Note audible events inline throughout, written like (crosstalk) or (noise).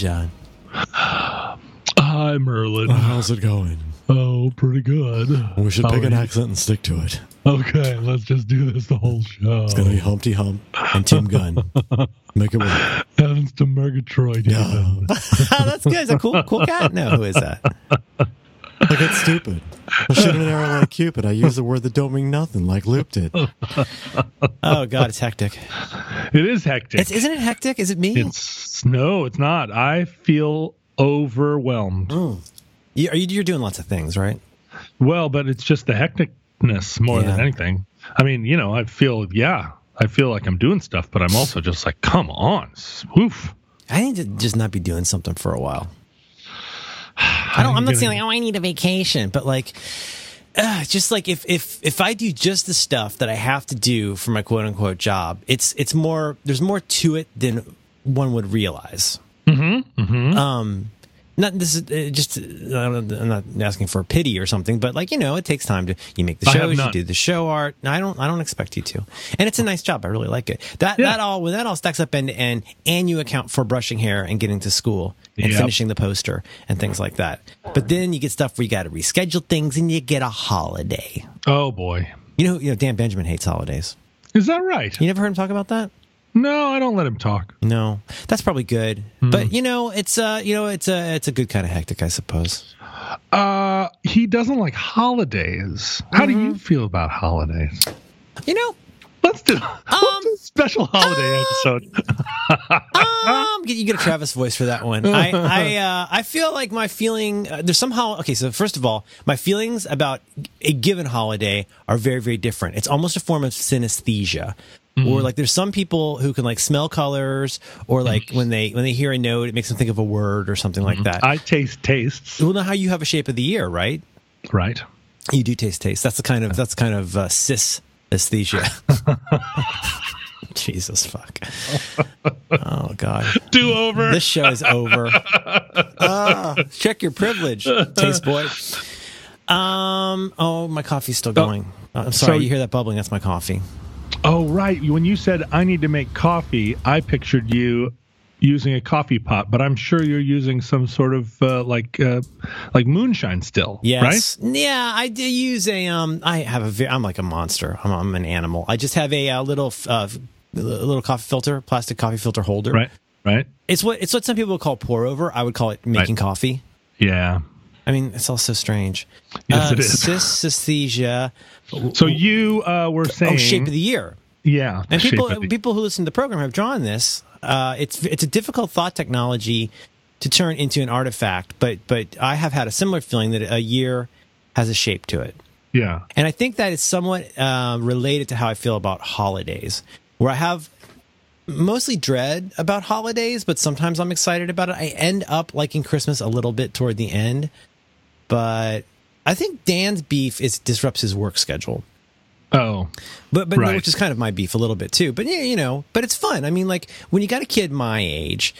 John. Hi, Merlin. How's it going? Oh, pretty good. We should How pick an you? accent and stick to it. Okay, let's just do this the whole show. It's gonna be Humpty Hump and Tim Gunn. Make it work. Heavens to Murgatroyd. even. (laughs) That's good. Is that cool? Cool cat? No, who is that? Like it's stupid. I should have an arrow like Cupid. I use the word that don't mean nothing, like Luke did. Oh God, it's hectic. It is hectic. It's, isn't it hectic? Is it me? It's no, it's not. I feel overwhelmed. Hmm. You, are you, you're doing lots of things, right? Well, but it's just the hecticness more than anything. I mean, you know, I feel yeah, I feel like I'm doing stuff, but I'm also just like, come on, oof. I need to just not be doing something for a while. (sighs) I don't. I'm not saying like, oh, I need a vacation, but like, uh, just like if if if I do just the stuff that I have to do for my quote unquote job, it's it's more. There's more to it than one would realize. Mm-hmm. Um, not this is uh, just. uh, I'm not- asking for pity or something, but like you know, it takes time to you make the shows, you do the show art. No, I don't. I don't expect you to, and it's a nice job. I really like it. That Yeah. that all when that all stacks up end to end, and you account for brushing hair and getting to school and Yep. finishing the poster and things like that. But then you get stuff where you got to reschedule things, and you get a holiday. Oh boy, You know, you know, Dan Benjamin hates holidays. is that right? You never heard him talk about that? No, I don't let him talk. No, that's probably good. Hmm. But you know, it's uh, you know, it's a it's a good kind of hectic, I suppose. Uh, he doesn't like holidays. How do you feel about holidays? You know, Let's do, (laughs) let's do a special holiday episode. um, you get a Travis voice for that one. I I (laughs) uh, I feel like my feeling uh, there's somehow okay. So first of all, my feelings about a given holiday are very very different. It's almost a form of synesthesia. Or like there's some people who can like smell colors, or like when they when they hear a note, it makes them think of a word or something like that. I taste tastes, well, know how you have a shape of the year, right? right? You do taste taste. That's the kind of that's kind of uh, cis aesthesia. (laughs) (laughs) Jesus fuck. Oh god. Do over. This show is over. Ah, check your privilege, taste boy. Um. Oh, my coffee's still going. Uh, I'm sorry. so- you hear that bubbling? That's my coffee. Oh, right. When you said I need to make coffee, I pictured you using a coffee pot, but I'm sure you're using some sort of uh, like uh, like moonshine still, Yes. Yeah, I do use a. Um. I have a. I'm like a monster. I'm, I'm an animal. I just have a, uh little uh, a little coffee filter, plastic coffee filter holder. right? Right? Right? It's what it's what some people call pour over. I would call it making Right. coffee. Yeah. I mean, it's all so strange. Yes, uh, it is. Synesthesia. So you uh, were saying, Oh, shape of the year. yeah, And people the- people who listen to the program have drawn this. Uh, it's it's a difficult thought technology to turn into an artifact, but but I have had a similar feeling that a year has a shape to it, yeah, and I think that is somewhat uh, related to how I feel about holidays, where I have mostly dread about holidays, but sometimes I'm excited about it. I end up liking Christmas a little bit toward the end, but I think Dan's beef is disrupts his work schedule. oh, But but Right. which is kind of my beef a little bit too. But yeah, you know, but it's fun. I mean, like when you got a kid my age,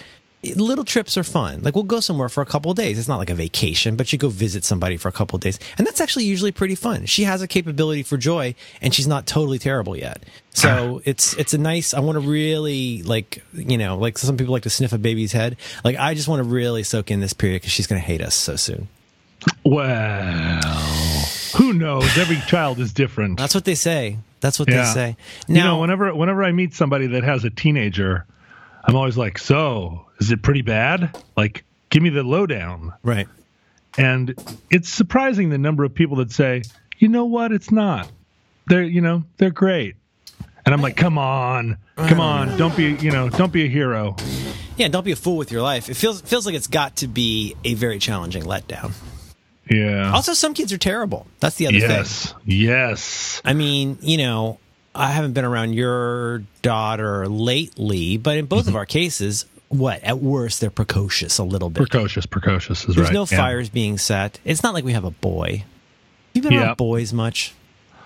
little trips are fun. Like we'll go somewhere for a couple of days. It's not like a vacation, but you go visit somebody for a couple of days, and that's actually usually pretty fun. She has a capability for joy, and she's not totally terrible yet. So ah. it's it's a nice. I want to really like you know like some people like to sniff a baby's head. Like I just want to really soak in this period because she's going to hate us so soon. Well, who knows? Every child is different. That's what they say. That's what Yeah. they say. you know, whenever whenever I meet somebody that has a teenager, I'm always like, "So, is it pretty bad? Like, give me the lowdown." right. And it's surprising the number of people that say, "You know what? It's not. They're, you know, they're great." And I'm like, "Come on, come on! Don't be, you know, don't be a hero." Yeah, don't be a fool with your life. It feels feels like it's got to be a very challenging letdown. Yeah. Also, some kids are terrible. That's the other thing. yes. Yes. I mean, you know, I haven't been around your daughter lately, but in Mm-hmm. both of our cases, what at worst they're precocious a little bit. Precocious. Precocious is There's right. There's no yeah. fires being set. It's not like we have a boy. You've been Yeah. around boys much?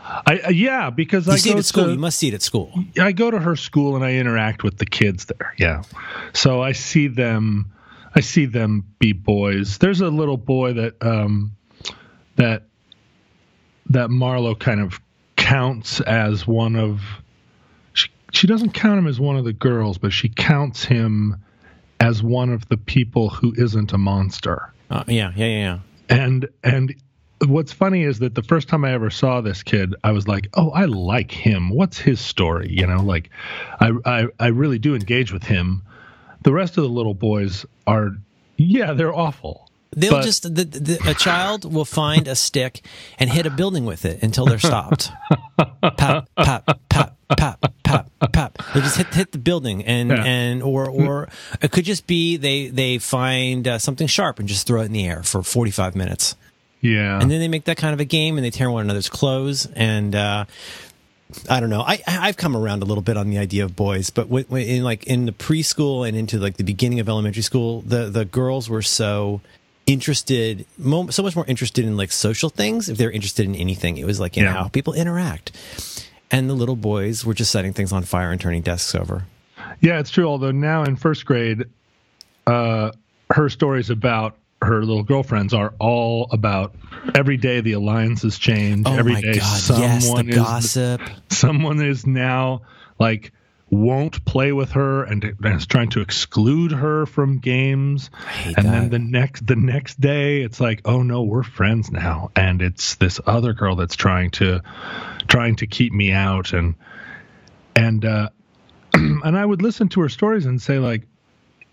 I, uh, yeah, because You I see it go at school. to you must see it at school. I go to her school and I interact with the kids there. Yeah. So I see them I see them be boys. There's a little boy that um that that Marlo kind of counts as one of she, she doesn't count him as one of the girls, but she counts him as one of the people who isn't a monster. Uh, yeah, yeah, yeah, yeah. And and what's funny is that the first time I ever saw this kid, I was like, "Oh, I like him. What's his story?" You know, like I I, I really do engage with him. The rest of the little boys are, yeah, they're awful. They'll but, just the, the, a child will find a stick and hit a building with it until they're stopped. (laughs) pop, pop, pop, pop, pop, pop. They just hit hit the building and yeah. and or or it could just be they they find uh, something sharp and just throw it in the air for forty five minutes. Yeah, and then they make that kind of a game and they tear one another's clothes and. Uh, I don't know. I I've come around a little bit on the idea of boys, but in like in the preschool and into like the beginning of elementary school, the the girls were so interested so much more interested in like social things if they're interested in anything it was like in yeah. how people interact and the little boys were just setting things on fire and turning desks over yeah it's true although now in first grade uh her stories about her little girlfriends are all about every day the alliances change oh every day God, someone yes, is gossip someone is now like won't play with her and, and is trying to exclude her from games. and that. then the next the next day it's like, oh no, we're friends now. And it's this other girl that's trying to trying to keep me out and and uh (clears throat) and I would listen to her stories and say like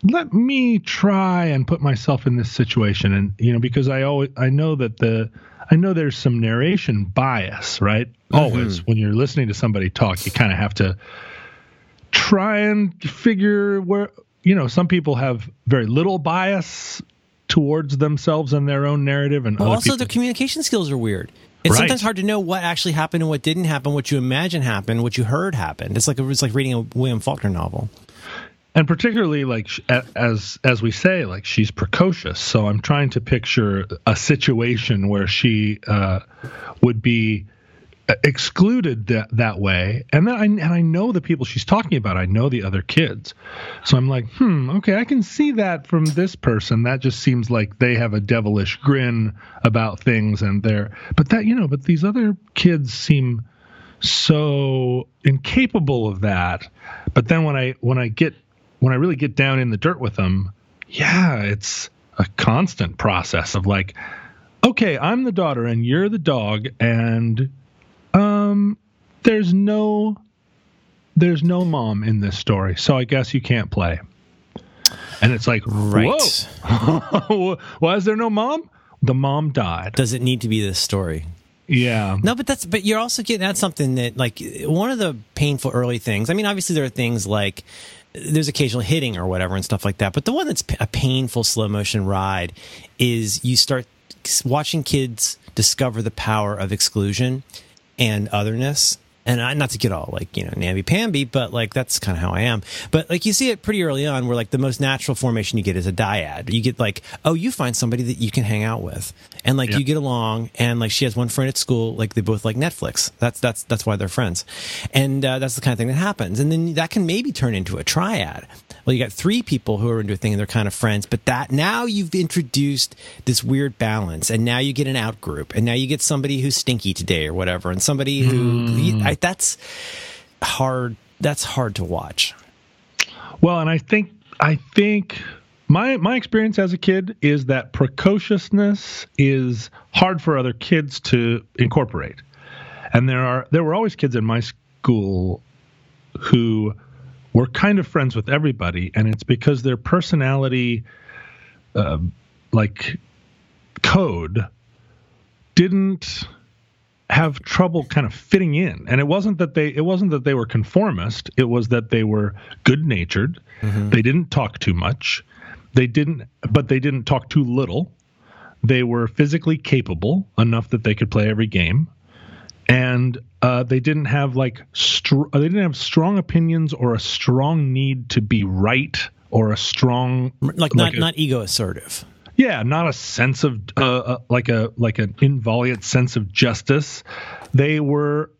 let me try and put myself in this situation and you know because I always I know that the I know there's some narration bias, right? Mm-hmm. Always when you're listening to somebody talk, you kind of have to try and figure where you know some people have very little bias towards themselves and their own narrative and well, also people... their communication skills are weird it's right. sometimes hard to know what actually happened and what didn't happen what you imagine happened what you heard happened it's like it's like reading a william faulkner novel and particularly like as as we say like she's precocious. So i'm trying to picture a situation where she uh, would be excluded that that way. And then I and I know the people she's talking about. I know the other kids. So I'm like hmm okay I can see that from this person. That just seems like they have a devilish grin about things and they're but that you know but these other kids seem so incapable of that. But then when I when I get when I really get down in the dirt with them yeah it's a constant process of like okay I'm the daughter and you're the dog and um, there's no, there's no mom in this story, so I guess you can't play. And it's like, right? Whoa, (laughs) why is there no mom? The mom died. Does it need to be this story? Yeah. No, but that's but you're also getting at something that like one of the painful early things. I mean, obviously there are things like there's occasional hitting or whatever and stuff like that. But the one that's a painful slow motion ride is you start watching kids discover the power of exclusion and otherness. And I, not to get all like, you know, namby pamby, but like that's kind of how I am. But like you see it pretty early on where like the most natural formation you get is a dyad. You get like, oh, you find somebody that you can hang out with. And like you get along and like she has one friend at school, like they both like Netflix. That's, that's, that's why they're friends. And uh, that's the kind of thing that happens. And then that can maybe turn into a triad well, you got three people who are into a thing and they're kind of friends, but that now you've introduced this weird balance, and now you get an out group, and now you get somebody who's stinky today or whatever, and somebody who mm. I, that's hard. That's hard to watch. Well, and I think I think my my experience as a kid is that precociousness is hard for other kids to incorporate, and there are there were always kids in my school who were kind of friends with everybody, and it's because their personality, uh, like code, didn't have trouble kind of fitting in. And it wasn't that they it wasn't that they were conformist. It was that they were good natured mm-hmm. they didn't talk too much. They didn't but they didn't talk too little. They were physically capable enough that they could play every game. And uh, they didn't have like str- they didn't have strong opinions or a strong need to be right or a strong like, like not a, not ego assertive. Yeah, not a sense of uh, uh, like a like an inviolate sense of justice. They were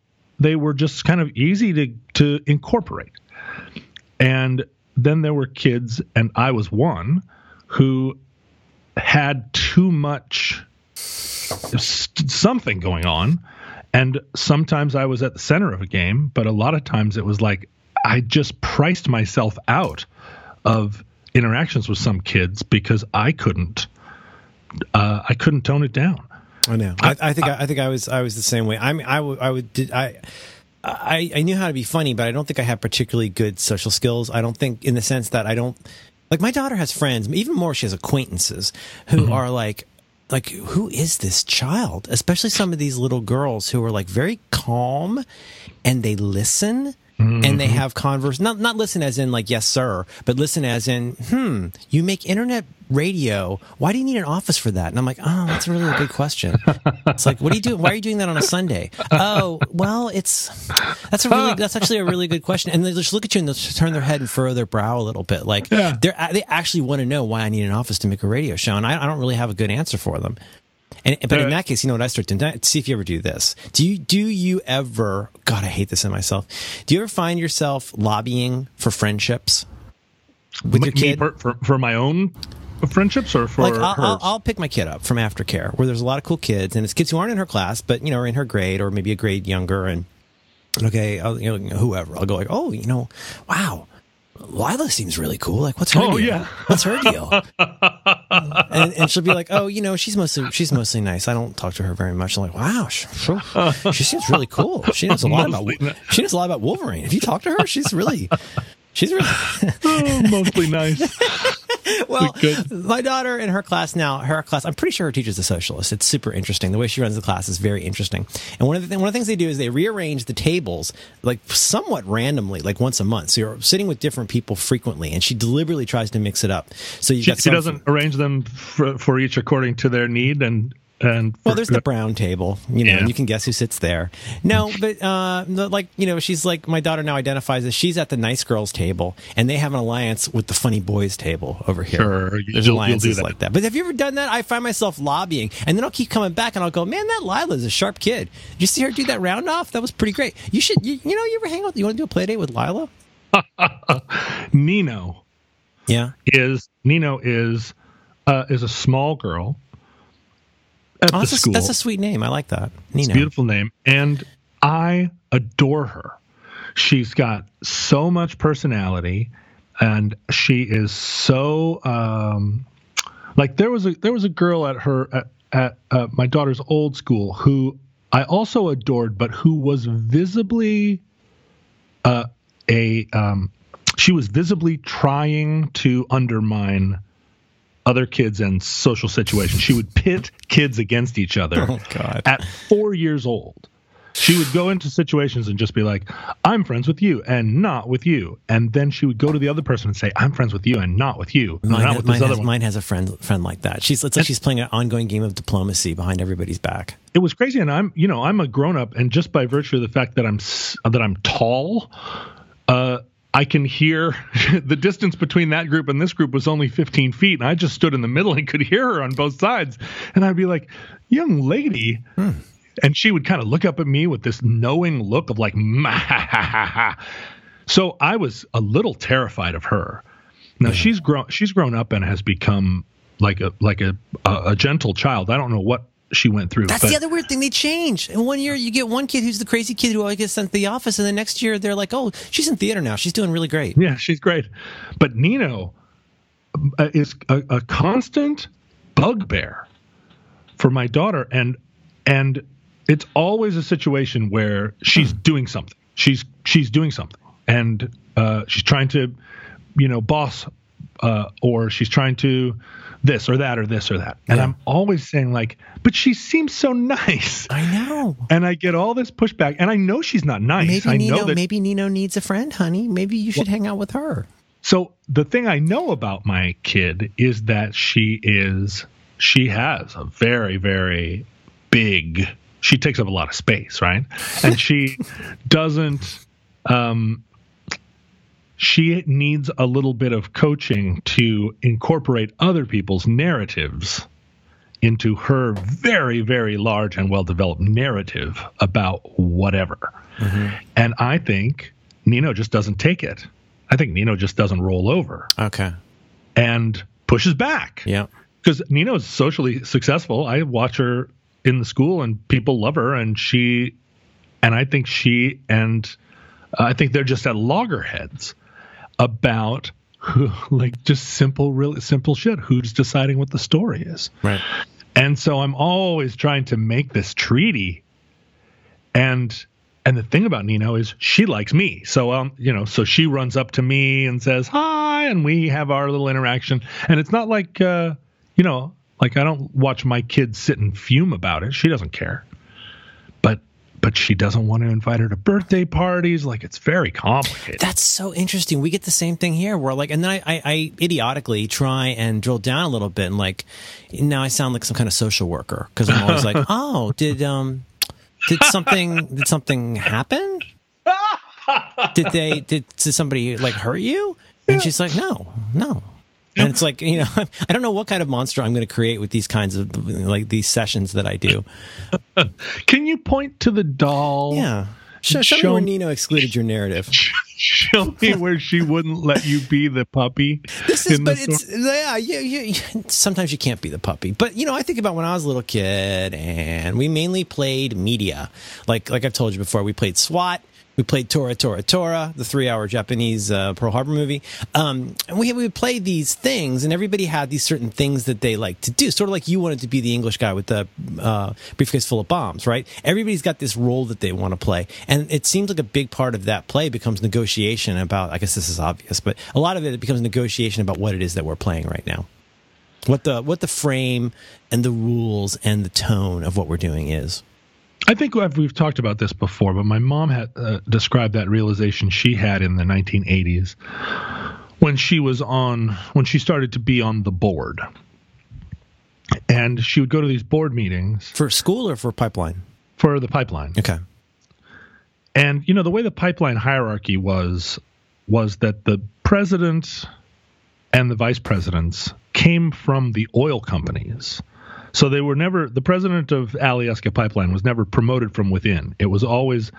they were just kind of easy to to incorporate. And then there were kids, and I was one who had too much something going on and sometimes I was at the center of a game, but a lot of times it was like I just priced myself out of interactions with some kids because I couldn't uh, I couldn't tone it down. I know. I, I think I, I, think I was I was the same way. I mean, I would I would did I. I, I knew how to be funny, but I don't think I have particularly good social skills. I don't think, in the sense that I don't like my daughter has friends, even more, she has acquaintances who mm-hmm. are like, like who is this child? Especially some of these little girls who are like very calm and they listen Mm-hmm. and they mm-hmm. have converse not not listen as in like yes sir but listen as in hmm you make internet radio. Why do you need an office for that? And i'm like oh that's a really good question. It's like what are you doing? Why are you doing that on a sunday? Oh well it's that's a really that's actually a really good question. And they just look at you and they'll turn their head and furrow their brow a little bit. Like yeah. they're they actually want to know why i need an office to make a radio show and i, I don't really have a good answer for them and, but in that case, you know what I start to See if you ever do this. Do you do you ever? God, I hate this in myself. Do you ever find yourself lobbying for friendships with your kid for, for, for my own friendships or for like I'll, I'll, I'll, pick my kid up from aftercare where there's a lot of cool kids and it's kids who aren't in her class but you know are in her grade or maybe a grade younger and okay I'll, you know whoever I'll go like oh you know wow Lila seems really cool. Like, what's her oh, deal? Yeah. What's her deal? (laughs) and, and, she'll be like, oh, you know, she's mostly she's mostly nice. I don't talk to her very much. I'm like, wow, she, (laughs) she seems really cool. She knows a lot about she knows a lot about Wolverine. If you talk to her, she's really she's really (laughs) oh, mostly nice. (laughs) well, my daughter in her class now, her class, I'm pretty sure her teacher's a socialist. It's super interesting. The way she runs the class is very interesting. And one of the th- one of the things they do is they rearrange the tables like somewhat randomly, like once a month. So you're sitting with different people frequently, and she deliberately tries to mix it up. So you she, she doesn't arrange them for, for each according to their need and and well, there's the brown table, you know, yeah. and you can guess who sits there. No, but uh, like you know, she's like my daughter now identifies as she's at the nice girls table, and they have an alliance with the funny boys table over here. Sure, there's you'll, alliances you'll that. like that. But have you ever done that? I find myself lobbying, and then I'll keep coming back, and I'll go, man, that Lila's a sharp kid. Did you see her do that round off? That was pretty great. You should, you, you know, you ever hang out? You want to do a play date with Lila? (laughs) Nino, yeah, is Nino is uh, is a small girl at oh, the school. A, that's a sweet name. I like that. Nina. It's a beautiful name. And I adore her. She's got so much personality and she is so um, like there was a there was a girl at her at, at uh, my daughter's old school who I also adored, but who was visibly uh, a um, she was visibly trying to undermine other kids and social situations. She would pit kids against each other (laughs) oh, at four years old. She would go into situations and just be like, I'm friends with you and not with you. And then she would go to the other person and say, I'm friends with you and not with you. Mine, not with mine, has, mine has, a friend friend like that. She's it's like and, she's playing an ongoing game of diplomacy behind everybody's back. It was crazy. And I'm, you know, I'm a grown up and just by virtue of the fact that I'm, that I'm tall, uh, I can hear (laughs) the distance between that group and this group was only 15 feet. And I just stood in the middle and could hear her on both sides. And I'd be like, young lady. Hmm. And she would kind of look up at me with this knowing look of like, so I was a little terrified of her. Now yeah. she's grown, she's grown up and has become like a, like a, a, a gentle child. I don't know what she went through. That's but, the other weird thing. They change. In one year, you get one kid who's the crazy kid who always gets sent to the office, and the next year, they're like, "Oh, she's in theater now. She's doing really great." Yeah, she's great. But Nino uh, is a, a constant bugbear for my daughter, and and it's always a situation where she's hmm. doing something. She's she's doing something, and uh, she's trying to, you know, boss, uh, or she's trying to this or that or this or that. And yeah. I'm always saying like, but she seems so (laughs) nice. I know. And I get all this pushback, and I know she's not nice. Maybe I Nino, that, maybe Nino needs a friend, honey. Maybe you should well, hang out with her. So the thing I know about my kid is that she is she has a very very big. She takes up a lot of space, right? And she (laughs) doesn't um, she needs a little bit of coaching to incorporate other people's narratives into her very, very large and well developed narrative about whatever. Mm-hmm. And I think Nino just doesn't take it. I think Nino just doesn't roll over. Okay. And pushes back. Yeah. Because Nino's socially successful. I watch her in the school and people love her and she and I think she and uh, I think they're just at loggerheads about who, like just simple, really simple shit. Who's deciding what the story is? Right. And so I'm always trying to make this treaty. And and the thing about Nino is she likes me. So um, you know, so she runs up to me and says hi, and we have our little interaction. And it's not like uh, you know, like I don't watch my kids sit and fume about it. She doesn't care. But she doesn't want to invite her to birthday parties. Like it's very complicated. That's so interesting. We get the same thing here. Where like, and then I, I, I idiotically try and drill down a little bit, and like, now I sound like some kind of social worker because I'm always like, (laughs) oh, did um, did something did something happen? Did they did, did somebody like hurt you? And she's like, no, no. And it's like, you know, (laughs) I don't know what kind of monster I'm going to create with these kinds of like these sessions that I do. (laughs) Can you point to the doll? Yeah. Show, show, me where Nino excluded your narrative. (laughs) Show me where she wouldn't let you be the puppy. This is, but story. it's yeah, yeah, yeah. Sometimes you can't be the puppy, but you know, I think about when I was a little kid, and we mainly played media. Like, like I've told you before, we played SWAT. We played Tora Tora Tora, the three-hour Japanese uh, Pearl Harbor movie. Um, and we we would play these things, and everybody had these certain things that they like to do. Sort of like you wanted to be the English guy with the uh, briefcase full of bombs, right? Everybody's got this role that they want to play, and it seems like a big part of that play becomes negotiation about. I guess this is obvious, but a lot of it becomes negotiation about what it is that we're playing right now, what the what the frame and the rules and the tone of what we're doing is. I think we've talked about this before, but my mom had uh, described that realization she had in the 1980s when she was on when she started to be on the board, and she would go to these board meetings For school or for pipeline? for the pipeline. Okay. And you know the way the pipeline hierarchy was was that the president and the vice presidents came from the oil companies. So they were never the president of Alyeska Pipeline was never promoted from within. It was always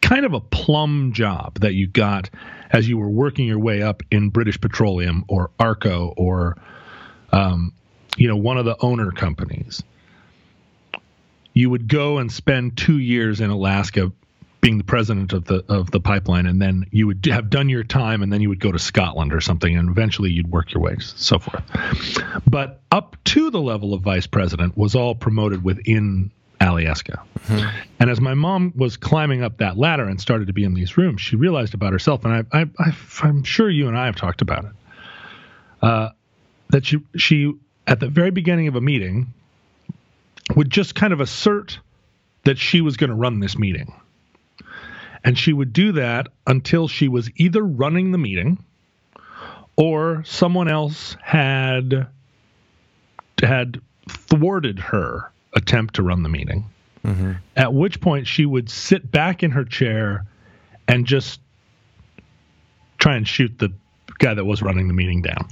kind of a plum job that you got as you were working your way up in British Petroleum or Arco or um, you know one of the owner companies. You would go and spend two years in Alaska being the president of the of the pipeline, and then you would have done your time, and then you would go to Scotland or something, and eventually you'd work your way, so forth. But up to the level of vice president was all promoted within Alyeska. And as my mom was climbing up that ladder and started to be in these rooms, she realized about herself, and I, I, I I'm sure you and I have talked about it, uh, that she she at the very beginning of a meeting would just kind of assert that she was going to run this meeting. And she would do that until she was either running the meeting or someone else had had thwarted her attempt to run the meeting. Mm-hmm. At which point she would sit back in her chair and just try and shoot the guy that was running the meeting down.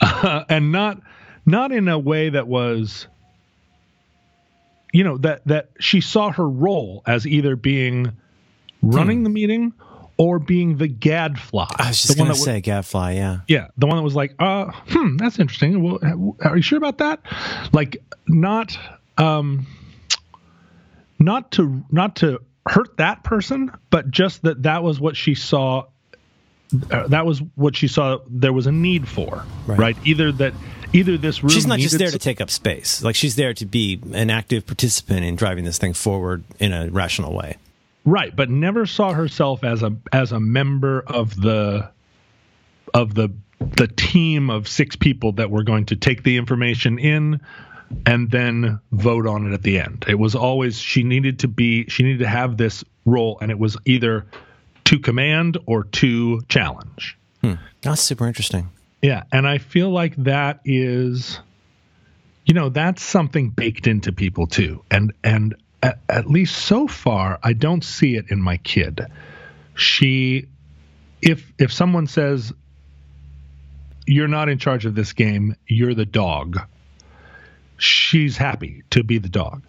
(laughs) and not not in a way that was you know that that she saw her role as either being running the meeting or being the gadfly. I was just going to say Gadfly, yeah. yeah, the one that was like, uh, hmm, that's interesting. Well, are you sure about that? Like, not, um, not to not to hurt that person, but just that that was what she saw. Uh, that was what she saw. There was a need for, Right. right? Either that, either this room. She's not just there to take up space. Like she's there to be an active participant in driving this thing forward in a rational way. Right but never saw herself as a as a member of the of the the team of six people that were going to take the information in and then vote on it at the end it was always she needed to be she needed to have this role and it was either to command or to challenge hmm. That's super interesting. yeah, and I feel like that is, you know, that's something baked into people too. And and at, at least so far, I don't see it in my kid. She, if if someone says, "You're not in charge of this game. You're the dog," she's happy to be the dog,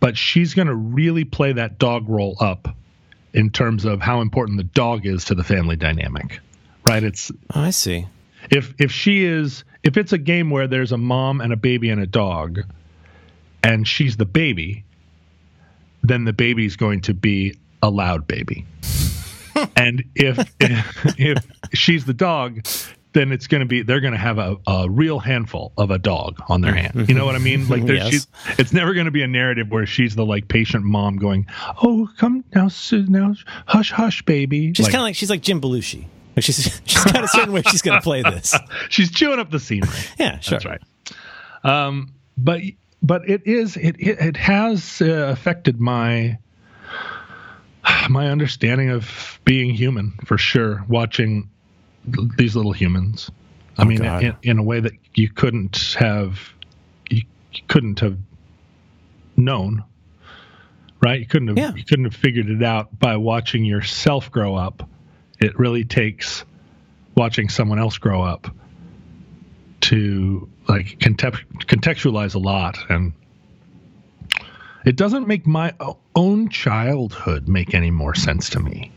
but she's going to really play that dog role up in terms of how important the dog is to the family dynamic. Right? It's Oh, I see. if if she is if it's a game where there's a mom and a baby and a dog and she's the baby then the baby's going to be a loud baby (laughs) and if if she's the dog, then it's going to be they're going to have a, a real handful of a dog on their hand. You know what I mean? Like Yes. she's, it's never going to be a narrative where she's the like patient mom going, "Oh, come now, now, hush, hush, baby." She's Like, kind of like she's like Jim Belushi. Like she's (laughs) she's got a certain way she's going to play this. (laughs) she's chewing up the scenery. Yeah, sure. That's right. Um, but but it is it it, it has uh, affected my my understanding of being human for sure. Watching these little humans, I mean, Oh, God. in, in a way that you couldn't have you, you couldn't have known. Right, you couldn't have Yeah. you couldn't have figured it out by watching yourself grow up. It really takes watching someone else grow up to like context, contextualize a lot and it doesn't make my own childhood make any more sense to me.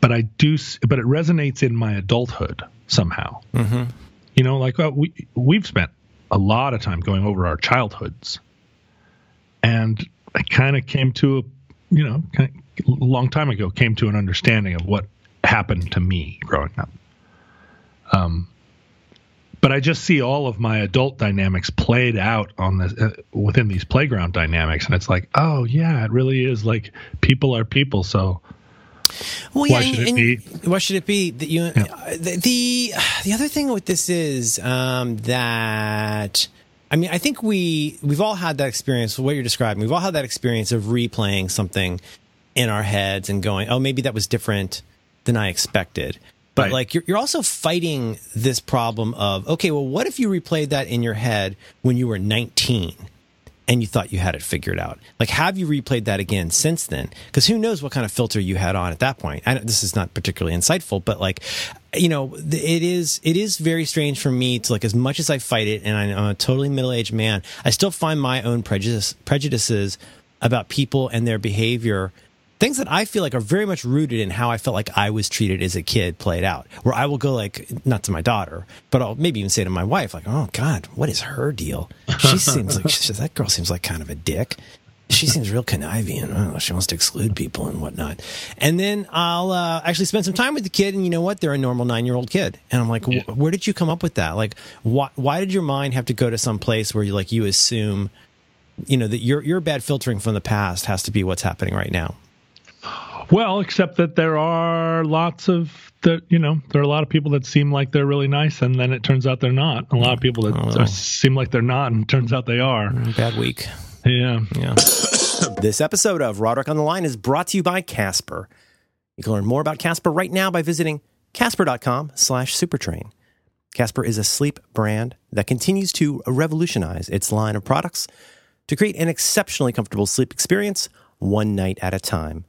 But i do but it resonates in my adulthood somehow. Mm-hmm. you know like uh, we we've spent a lot of time going over our childhoods. And i kind of came to a you know a long time ago came to an understanding of what happened to me growing up. Um but I just see all of my adult dynamics played out on this uh, within these playground dynamics, and it's like, oh yeah, it really is like people are people. So Well, Why yeah, should and, it and Why should it be that you? uh, The, the the other thing with this is um, that I mean I think we we've all had that experience. What you're describing, we've all had that experience of replaying something in our heads and going, oh, maybe that was different than I expected. But Right. like you're, you're also fighting this problem of okay, well, what if you replayed that in your head when you were 19? and you thought you had it figured out. Like, have you replayed that again since then? Because who knows what kind of filter you had on at that point. I know this is not particularly insightful, but like, you know, it is it is very strange for me to like as much as I fight it, and I'm a totally middle aged man, I still find my own prejudice prejudices about people and their behavior. Things that I feel like are very much rooted in how I felt like I was treated as a kid played out. Where I will go like not to my daughter, but I'll maybe even say to my wife like, "Oh God, what is her deal? She (laughs) seems like she, that girl seems like kind of a dick. She seems real conniving. Oh, she wants to exclude people and whatnot." And then I'll uh, actually spend some time with the kid, and you know what? They're a normal nine year old kid, and I'm like, "Wh- "Where did you come up with that? Like, why why did your mind have to go to some place where you like you assume?" You know that your your bad filtering from the past has to be what's happening right now. Well, except that there are lots of that you know there are a lot of people that seem like they're really nice, and then it turns out they're not. A lot of people that Oh. are, seem like they're not, and it turns out they are. Bad week. Yeah. Yeah. (coughs) this episode of Roderick on the Line is brought to you by Casper. You can learn more about Casper right now by visiting casper.com slash supertrain. Casper is a sleep brand that continues to revolutionize its line of products to create an exceptionally comfortable sleep experience one night at a time.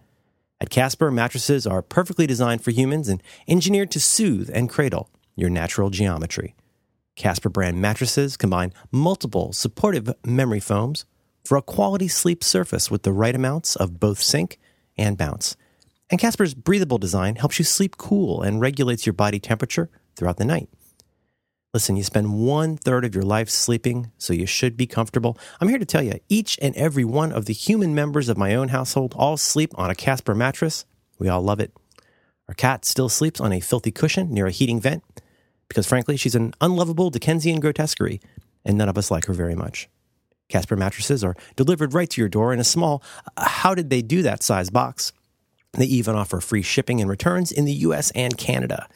At Casper, mattresses are perfectly designed for humans and engineered to soothe and cradle your natural geometry. Casper brand mattresses combine multiple supportive memory foams for a quality sleep surface with the right amounts of both sink and bounce. And Casper's breathable design helps you sleep cool and regulates your body temperature throughout the night. Listen, you spend one third of your life sleeping, so you should be comfortable. I'm here to tell you, each and every one of the human members of my own household all sleep on a Casper mattress. We all love it. Our cat still sleeps on a filthy cushion near a heating vent because, frankly, she's an unlovable Dickensian grotesquerie, and none of us like her very much. Casper mattresses are delivered right to your door in a small, uh, how did they do that size box? They even offer free shipping and returns in the US and Canada.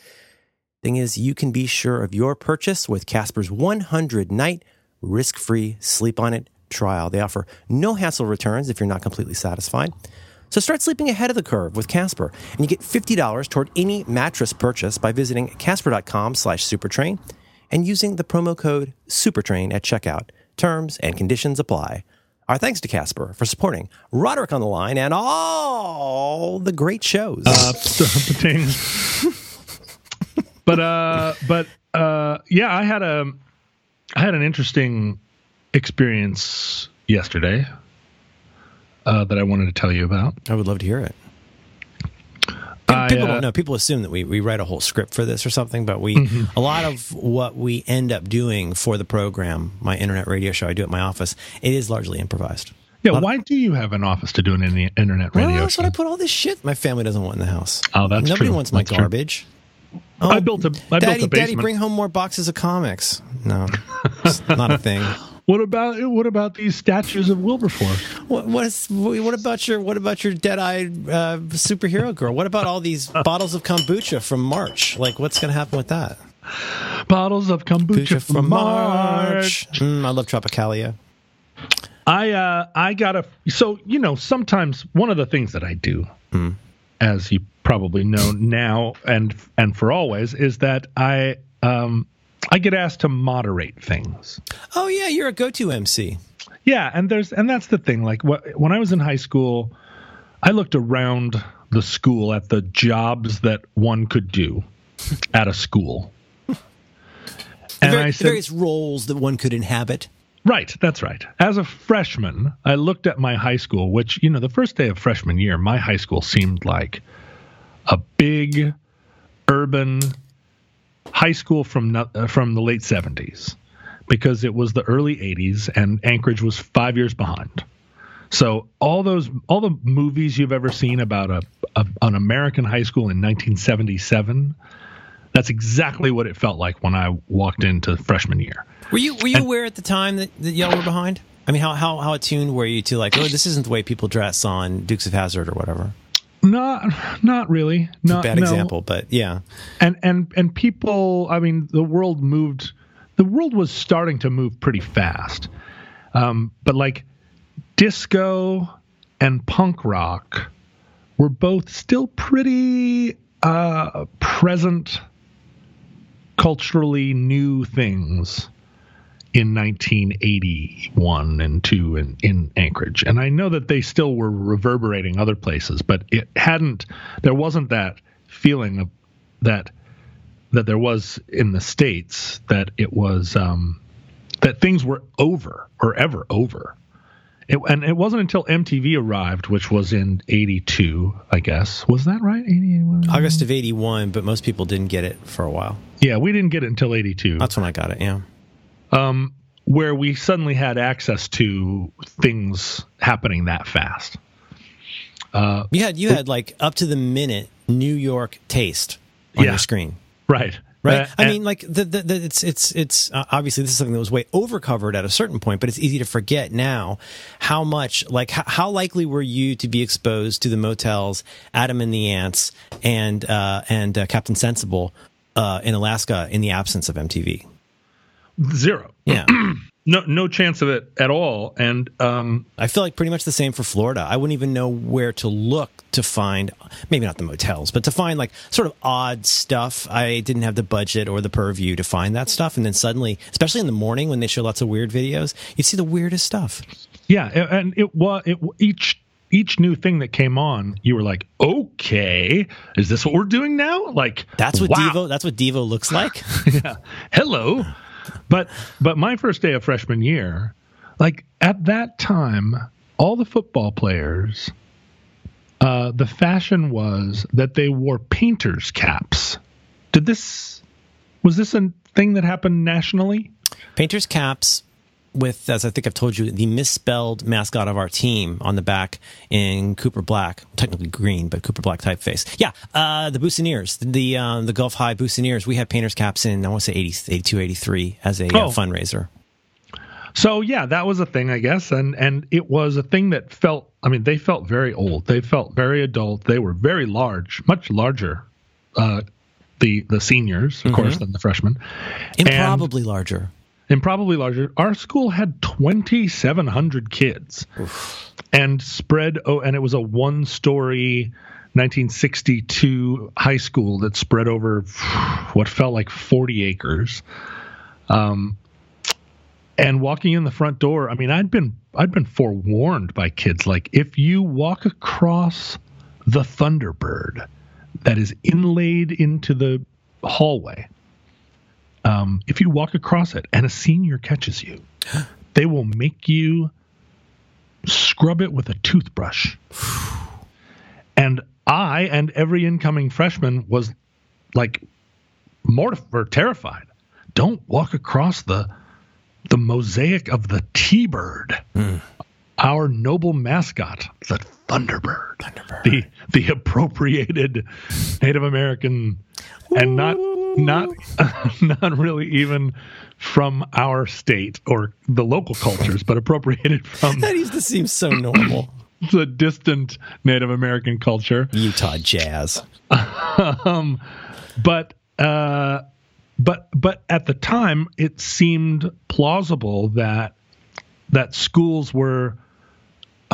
Thing is, you can be sure of your purchase with Casper's 100 night risk free sleep on it trial. They offer no hassle returns if you're not completely satisfied. So start sleeping ahead of the curve with Casper, and you get $50 toward any mattress purchase by visiting casper.com slash supertrain and using the promo code supertrain at checkout. Terms and conditions apply. Our thanks to Casper for supporting Roderick on the Line and all the great shows. Uh. (laughs) but uh, but uh, yeah, I had a I had an interesting experience yesterday uh, that I wanted to tell you about. I would love to hear it. I, people uh, don't know. People assume that we, we write a whole script for this or something, but we Mm-hmm. a lot of what we end up doing for the program, my internet radio show I do at my office, it is largely improvised. Yeah, why do you have an office to do an in- internet Well, radio that's show? what I put all this shit my family doesn't want in the house. Oh, that's Nobody true. wants my That's true. Oh, I built a I Daddy, built a Daddy, bring home more boxes of comics. No, it's not a thing. (laughs) what about what about these statues of Wilberforce? What, what is? What about your? What about your dead-eyed uh, superhero girl? What about all these (laughs) bottles of kombucha from March? Like, what's going to happen with that? Bottles of kombucha Kombucha from March. Mm, I love Tropicalia. I uh I gotta so you know sometimes one of the things that I do, as you probably know now and and for always, is that I um I get asked to moderate things. Oh yeah, you're a go-to MC. Yeah, and there's and that's the thing. Like what, when I was in high school, I looked around the school at the jobs that one could do at a school, (laughs) and I said, various roles that one could inhabit. Right, that's right. As a freshman, I looked at my high school, which, you know, the first day of freshman year, my high school seemed like a big urban high school from uh, from the late 70s because it was the early 80s and Anchorage was 5 years behind. So all those all the movies you've ever seen about a, a an American high school in 1977, that's exactly what it felt like when I walked into freshman year. Were you were you aware at the time that, that y'all were behind? I mean, how, how how attuned were you to like, oh, this isn't the way people dress on Dukes of Hazzard or whatever? Not, not really. Not Bad no. example, but yeah. And and and people. I mean, the world moved. The world was starting to move pretty fast. Um, but like, disco and punk rock were both still pretty uh, present, culturally new things in 1981 and 2 in, in Anchorage. And I know that they still were reverberating other places, but it hadn't, there wasn't that feeling of that, that there was in the States that it was, um, that things were over or ever over. It, and it wasn't until MTV arrived, which was in 82, I guess. Was that right? 81? August of '81, but most people didn't get it for a while. Yeah, we didn't get it until 82. That's when I got it. Yeah. Um, where we suddenly had access to things happening that fast. You had you had like up to the minute New York taste on Yeah. your screen, Right. right? Uh, I and- mean, like the, the, the it's it's it's uh, obviously this is something that was way overcovered at a certain point, but it's easy to forget now how much like how, how likely were you to be exposed to the motels, Adam and the Ants, and uh, and uh, Captain Sensible uh, in Alaska in the absence of MTV. Zero. Yeah. (clears throat) No, no chance of it at all. And um, I feel like pretty much the same for Florida. I wouldn't even know where to look to find, maybe not the motels, but to find like sort of odd stuff. I didn't have the budget or the purview to find that stuff. And then suddenly, especially in the morning when they show lots of weird videos, you see the weirdest stuff. yeah, and it was it each each new thing that came on, you were like, okay, is this what we're doing now? Like That's what wow. Devo, that's what Devo looks like. (laughs) yeah. Hello. But but my first day of freshman year, like at that time, all the football players, uh, the fashion was that they wore painters caps. Did this was this a thing that happened nationally? Painter's caps with, as I think I've told you, the misspelled mascot of our team on the back in Cooper Black, technically green, but Cooper Black typeface. Yeah, uh, the Buccaneers, the uh, the Gulf High Buccaneers. We had painter's caps in, I want to say 80, 82, 83 as a uh, Oh. fundraiser. So yeah, that was a thing, I guess, and and it was a thing that felt. I mean, they felt very old. They felt very adult. They were very large, much larger. Uh, the the seniors, of course, than the freshmen. Improbably larger. And probably larger. Our school had 2,700 kids and spread. Oh, and it was a one story 1962 high school that spread over (sighs) what felt like 40 acres. Um, and walking in the front door, I mean, I'd been I'd been forewarned by kids like if you walk across the Thunderbird that is inlaid into the hallway, um, if you walk across it and a senior catches you, (gasps) they will make you scrub it with a toothbrush. (sighs) And I and every incoming freshman was like mortified or terrified. Don't walk across the the mosaic of the T-bird, our noble mascot, the Thunderbird, Thunderbird. the the appropriated Native American and not not (laughs) not really even from our state or the local cultures, but appropriated (laughs) from That used to seem so normal. (clears throat) the distant Native American culture. Utah jazz. (laughs) um, but uh, but but at the time, it seemed plausible that that schools were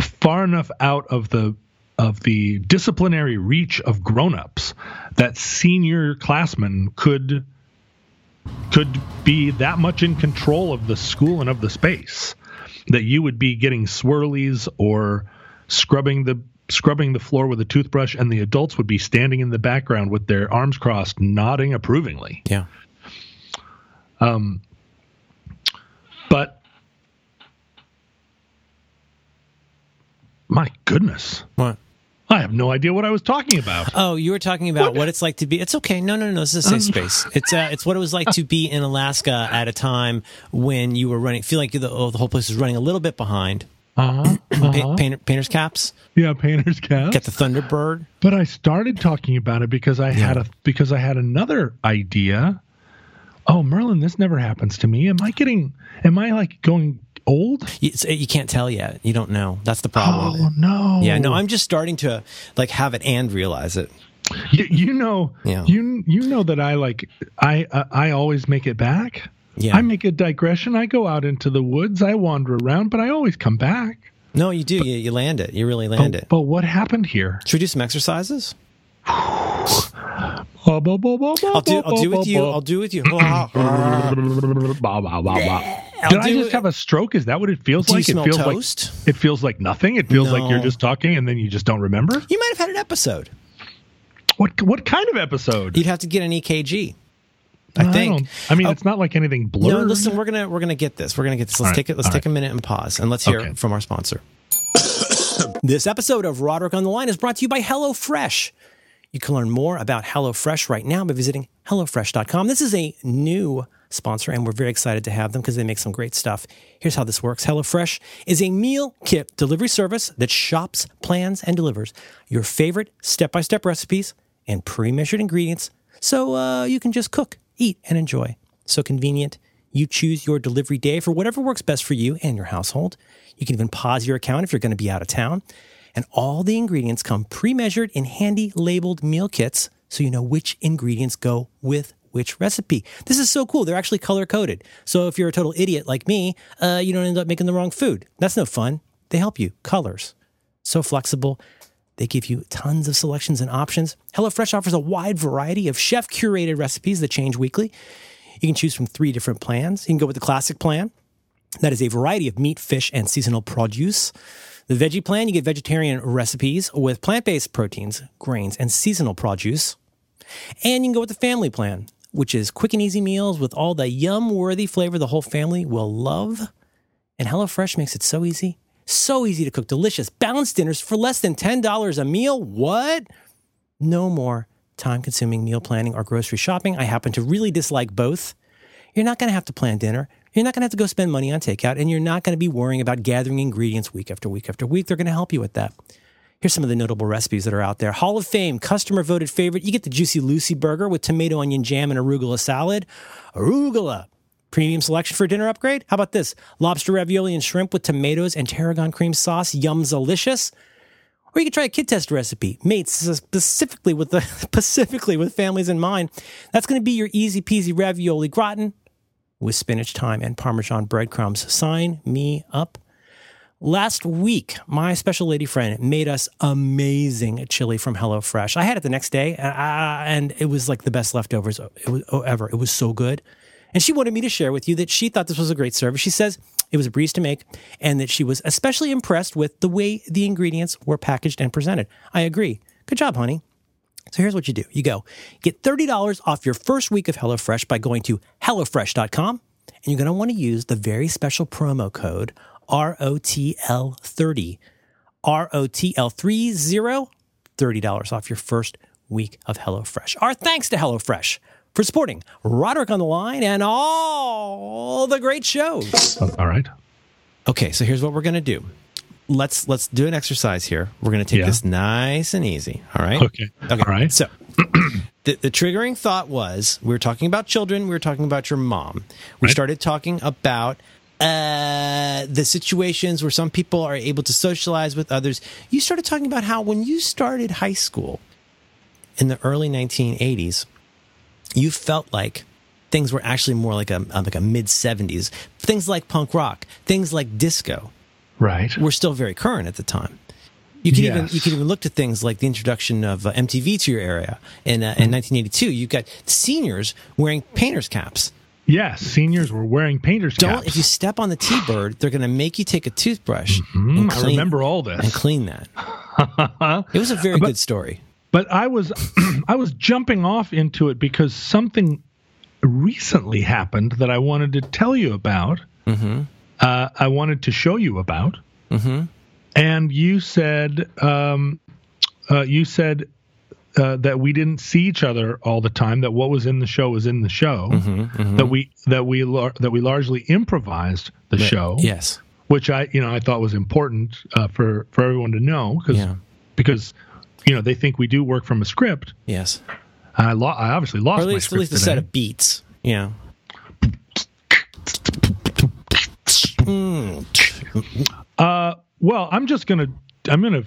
far enough out of the of the disciplinary reach of grown-ups that senior classmen could could be that much in control of the school and of the space that you would be getting swirlies or scrubbing the scrubbing the floor with a toothbrush and the adults would be standing in the background with their arms crossed nodding approvingly Yeah. um but my goodness What? (laughs) i have no idea what i was talking about Oh, you were talking about what it's like to be. It's okay. No, no, no. This is a safe space. It's uh, it's what it was like to be in Alaska at a time when you were running. Feel like the, oh, the whole place was running a little bit behind. uh-huh, (clears throat) uh-huh. painter, painters caps. yeah painter's cap Get the Thunderbird. But I started talking about it because I had a because I had another idea. Oh, Merlin, this never happens to me. Am I getting? Am I like going old? You, it's- you can't tell yet. You don't know. That's the problem. Oh no. Yeah, no, I'm just starting to like have it and realize it. You, you know. Yeah. You you know that I like I uh, I always make it back. Yeah. I make a digression. I go out into the woods. I wander around, but I always come back. No, you do. You, you land it. You really land but, it. but what happened here? Should we do some exercises? I'll do. I'll do with you. I'll do with you. Did I'll I do just it- have a stroke? Is that what it feels Do like? it feels toast? like it feels like nothing. It feels like you're just talking and then you just don't remember. You might have had an episode. What what kind of episode? You'd have to get an EKG. I think. don't- I mean, Oh, it's not like anything blurred. No, listen. We're gonna we're gonna get this. We're gonna get this. Let's right, take it. Let's all take right. a minute and pause, and let's hear Okay. from our sponsor. (coughs) this episode of Roderick on the Line is brought to you by HelloFresh. You can learn more about HelloFresh right now by visiting HelloFresh.com. This is a new sponsor, and we're very excited to have them because they make some great stuff. Here's how this works HelloFresh is a meal kit delivery service that shops, plans, and delivers your favorite step by step recipes and pre measured ingredients so uh, you can just cook, eat, and enjoy. So convenient. You choose your delivery day for whatever works best for you and your household. You can even pause your account if you're going to be out of town. And all the ingredients come pre measured in handy labeled meal kits so you know which ingredients go with which recipe. This is so cool. They're actually color coded. So if you're a total idiot like me, uh, you don't end up making the wrong food. That's no fun. They help you. Colors. So flexible. They give you tons of selections and options. HelloFresh offers a wide variety of chef curated recipes that change weekly. You can choose from three different plans. You can go with the classic plan. That is a variety of meat, fish, and seasonal produce. The veggie plan, you get vegetarian recipes with plant based proteins, grains, and seasonal produce. And you can go with the family plan, which is quick and easy meals with all the yum worthy flavor the whole family will love. And HelloFresh makes it so easy, so easy to cook delicious, balanced dinners for less than $10 a meal. What? No more time consuming meal planning or grocery shopping. I happen to really dislike both. You're not going to have to plan dinner. You're not going to have to go spend money on takeout, and you're not going to be worrying about gathering ingredients week after week after week. They're going to help you with that. Here's some of the notable recipes that are out there. Hall of Fame, customer voted favorite. You get the Juicy Lucy burger with tomato, onion jam, and arugula salad. Arugula. Premium selection for dinner upgrade? How about this? Lobster ravioli and shrimp with tomatoes and tarragon cream sauce. Yum's delicious. Or you could try a kid test recipe made specifically with the (laughs) specifically with families in mind. That's going to be your easy peasy ravioli gratin with spinach, thyme, and Parmesan breadcrumbs. Sign me up. Last week, my special lady friend made us amazing chili from HelloFresh. I had it the next day, uh, and it was like the best leftovers it was, oh, ever. It was so good. And she wanted me to share with you that she thought this was a great service. She says it was a breeze to make, and that she was especially impressed with the way the ingredients were packaged and presented. I agree. Good job, honey. So here's what you do. You go get $30 off your first week of HelloFresh by going to HelloFresh.com. And you're going to want to use the very special promo code ROTL30. ROTL30, $30 off your first week of HelloFresh. Our thanks to HelloFresh for supporting Roderick on the Line and all the great shows. All right. Okay, so here's what we're going to do. Let's let's do an exercise here. We're going to take Yeah. this nice and easy, all right? Okay. Okay. All right. So (clears throat) the, the triggering thought was we were talking about children, we were talking about your mom. We Right. started talking about uh, the situations where some people are able to socialize with others. You started talking about how when you started high school in the early 1980s, you felt like things were actually more like a like a mid 70s. Things like punk rock, things like disco Right. were still very current at the time. You can even you can even look to things like the introduction of uh, MTV to your area in uh, Mm-hmm. in 1982. You've got seniors wearing painters caps. Yes, seniors were wearing painters Don't caps. if you step on the T-bird, they're going to make you take a toothbrush Mm, and I clean remember all this and clean that. (laughs) It was a very But- good story. But I was (clears throat) I was jumping off into it because something recently happened that I wanted to tell you about. Mm-hmm. Uh, I wanted to show you about. Mm-hmm. And you said um, uh, you said uh, that we didn't see each other all the time. That what was in the show was in the show. Mm-hmm. That we that we lar- that we largely improvised the show. Yes. which I you know I thought was important uh, for for everyone to know because Yeah. because you know they think we do work from a script. Yes. I lo- I obviously lost Or at my least at least a set of beats. Yeah. Uh, well, I'm just gonna I'm gonna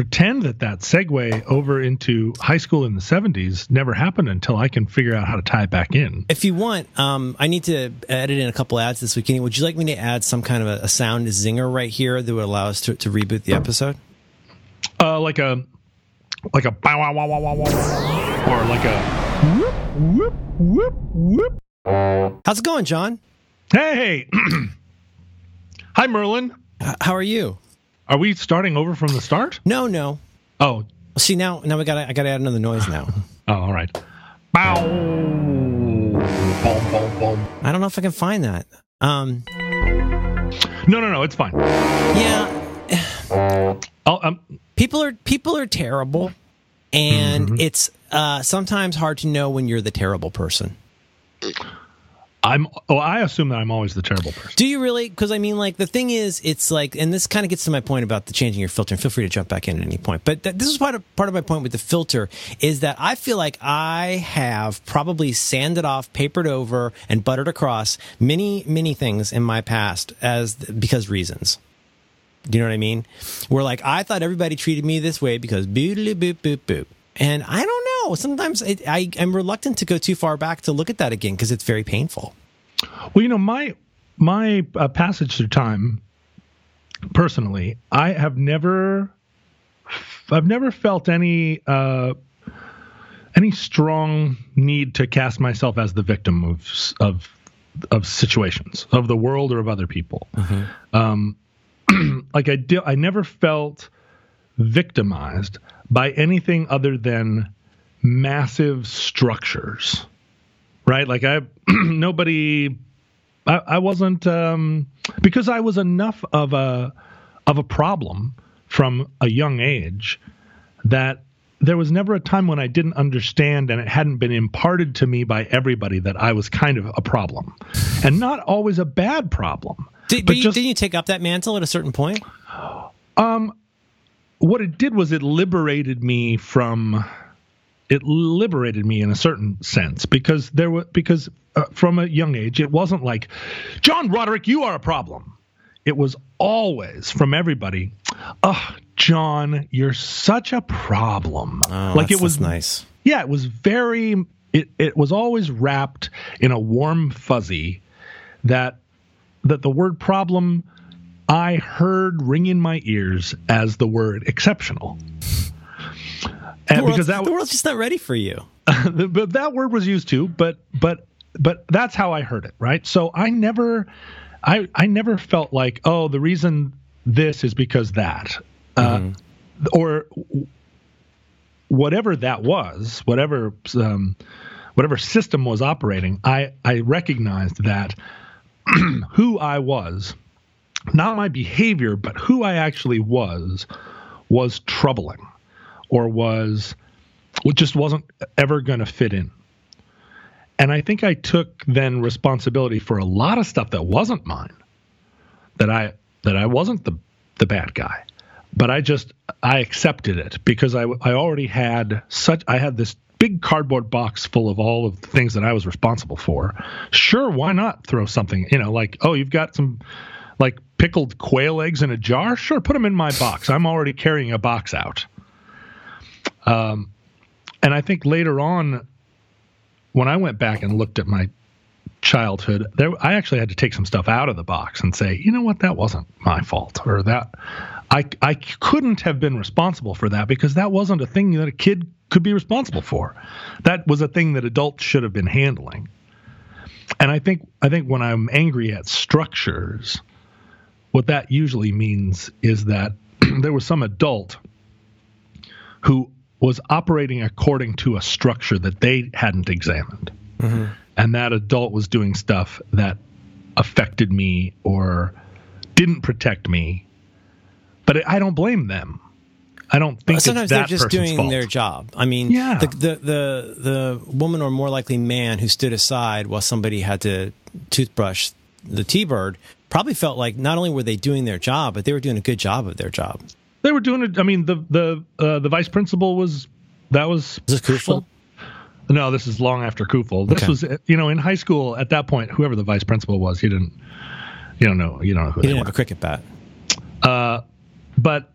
pretend that that segue over into high school in the 70s never happened until I can figure out how to tie it back in. If you want, um, I need to edit in a couple ads this weekend. Would you like me to add some kind of a, a sound zinger right here that would allow us to, to reboot the episode? Uh, like a like a bow wow wow wow wow wow, or like a whoop whoop whoop whoop. How's it going, John? Hey, (clears throat) hi Merlin. H- how are you? Are we starting over from the start? No, no. Oh, See now, now we got I got to add another noise now. oh, all right. Bow. Boom, boom, boom. I don't know if I can find that. Um, No, no, no. It's fine. yeah, I'll, um, people are people are terrible, and Mm-hmm. it's uh, sometimes hard to know when you're the terrible person. I'm. Oh, I assume that I'm always the terrible person. Do you really? Because I mean, like the thing is, it's like, and this kind of gets to my point about the changing your filter. And feel free to jump back in at any point. But th- this is part of part of my point with the filter is that I feel like I have probably sanded off, papered over, and buttered across many many things in my past as because reasons. Do you know what I mean? Where like I thought everybody treated me this way because boodly boop boop boop. And I don't know. Sometimes it, I am reluctant to go too far back to look at that again because it's very painful. Well, you know, my my uh, passage through time, personally, I have never, I've never felt any uh, any strong need to cast myself as the victim of of of situations of the world or of other people. Um, (clears throat) like I did, I never felt victimized by anything other than massive structures right like i (clears throat) nobody i, I wasn't um because i was enough of a of a problem from a young age that there was never a time when i didn't understand and it hadn't been imparted to me by everybody that i was kind of a problem and not always a bad problem Did, but but you, didn't you take up that mantle at a certain point? What it did was it liberated me from it liberated me in a certain sense because there was because uh, from a young age it wasn't like John Roderick you are a problem it was always from everybody oh John you're such a problem Oh, like it was nice. yeah, it was very. It it was always wrapped in a warm fuzzy that that the word problem I heard ring in my ears as the word exceptional. And because that the world's just not ready for you. (laughs) but that word was used too, but but but that's how I heard it, right? So I never I I never felt like, oh, the reason this is because that. Uh, or whatever that was, whatever um, whatever system was operating, I I recognized that (clears throat) who I was, not my behavior, but who I actually was, was troubling, or was it just wasn't ever going to fit in. And I think I took then responsibility for a lot of stuff that wasn't mine. That I that I wasn't the the bad guy, but I just I accepted it because I I already had such I had this big cardboard box full of all of the things that I was responsible for. Sure, why not throw something? You know, like oh, you've got some like pickled quail eggs in a jar. Sure, put them in my box. I'm already carrying a box out. Um, and I think later on, when I went back and looked at my childhood, there I actually had to take some stuff out of the box and say, you know what, that wasn't my fault, or that I I couldn't have been responsible for that because that wasn't a thing that a kid could be responsible for. That was a thing that adults should have been handling. And I think I think when I'm angry at structures, what that usually means is that (clears throat) there was some adult who was operating according to a structure that they hadn't examined. Mm-hmm. And that adult was doing stuff that affected me or didn't protect me. But I don't blame them. I don't think sometimes they're just doing fault. their job. I mean, yeah. the, the, the the woman or more likely man who stood aside while somebody had to toothbrush the T-bird probably felt like not only were they doing their job, but they were doing a good job of their job. They were doing it. I mean, the the uh, the vice principal was that was. Was this Kufel? No, this is long after Kufel. This okay. was you know in high school at that point. Whoever the vice principal was, he didn't you don't know you don't know who he didn't were. have a cricket bat. Uh, but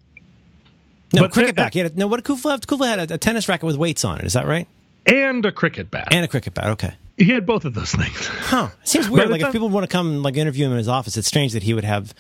no but cricket bat. Yeah, no, what did Kufel have? Kufel had a, a tennis racket with weights on it. Is that right? And a cricket bat. And a cricket bat. Okay. He had both of those things. Huh. Seems weird. like if people want to come like interview him in his office, it's strange that he would have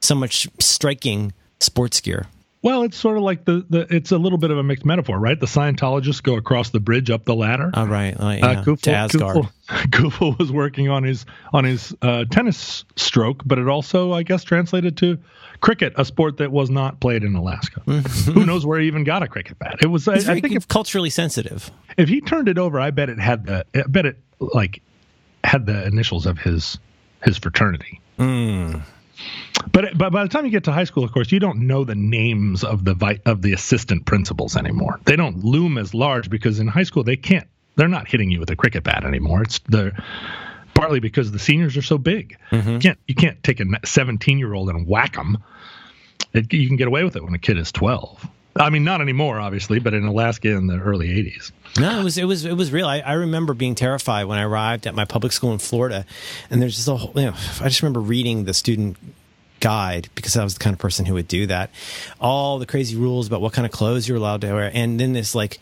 so much striking sports gear. Well, it's sort of like the, the it's a little bit of a mixed metaphor, right? The Scientologists go across the bridge up the ladder. Oh, right. Uh, yeah. uh, Kufel, to Asgard. Kufel, (laughs) Kufel, was working on his on his uh, tennis stroke, but it also, I guess, translated to cricket, a sport that was not played in Alaska. (laughs) Who knows where he even got a cricket bat? It was. I, I, think if culturally sensitive. If he turned it over, I bet it had the. I bet it like had the initials of his his fraternity. Mm. But but by the time you get to high school, of course, you don't know the names of the vi- of the assistant principals anymore. They don't loom as large because in high school they can't. They're not hitting you with a cricket bat anymore. It's the partly because the seniors are so big. Mm-hmm. You can't you can't take a 17 year old and whack them. It, you can get away with it when a kid is 12. I mean, not anymore, obviously, but in Alaska in the early '80s. No, it was it was it was real. I, I remember being terrified when I arrived at my public school in Florida, and there's just a whole. You know, I just remember reading the student guide because I was the kind of person who would do that. All the crazy rules about what kind of clothes you're allowed to wear, and then this like